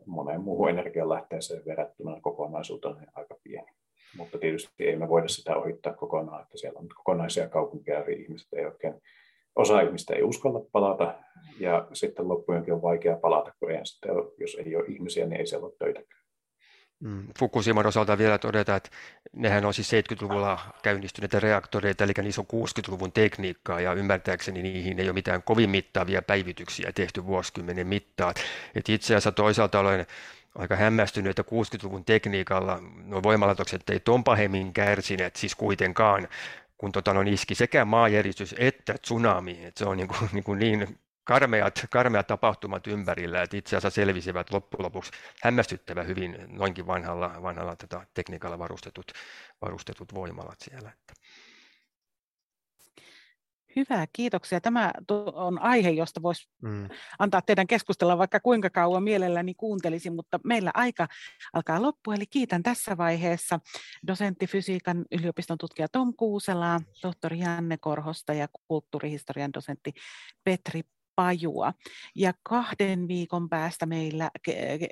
moneen muuhun energialähteeseen verrattuna kokonaisuutena aika pieni. Mutta tietysti ei me voida sitä ohittaa kokonaan, että siellä on kokonaisia kaupunkeja, ja ihmiset ei oikein, osa ihmistä ei uskalla palata, ja sitten loppujenkin on vaikea palata, kun ei jos ei ole ihmisiä, niin ei siellä ole töitäkään. Mm, Fukushiman osalta vielä todeta, että nehän on siis 70-luvulla käynnistyneitä reaktoreita, eli niissä on 60-luvun tekniikkaa, ja ymmärtääkseni niihin ei ole mitään kovin mittavia päivityksiä tehty vuosikymmenen mittaan. Et itse asiassa toisaalta olen aika hämmästynyt, että 60-luvun tekniikalla nuo voimalaitokset ei ton pahemmin kärsineet, siis kuitenkaan, kun tota, no, iski sekä maajäristys että tsunami. Et se on niin, kuin, niin, kuin niin karmeat, karmeat tapahtumat ympärillä, että itse asiassa selvisivät loppujen lopuksi hämmästyttävän hyvin noinkin vanhalla, vanhalla tätä tekniikalla varustetut, varustetut voimalat siellä. Hyvä, kiitoksia. Tämä on aihe, josta voisi mm. antaa teidän keskustella vaikka kuinka kauan mielelläni kuuntelisin, mutta meillä aika alkaa loppua, eli kiitän tässä vaiheessa dosentti fysiikan yliopiston tutkija Tom Kuuselaa, tohtori Janne Korhosta ja kulttuurihistorian dosentti Petri pajua. Ja kahden viikon päästä meillä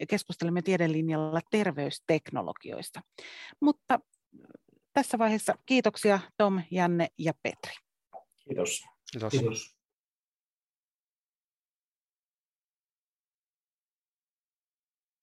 keskustelemme tiedelinjalla terveysteknologioista. Mutta tässä vaiheessa kiitoksia Tom, Janne ja Petri. Kiitos. Kiitos. Kiitos.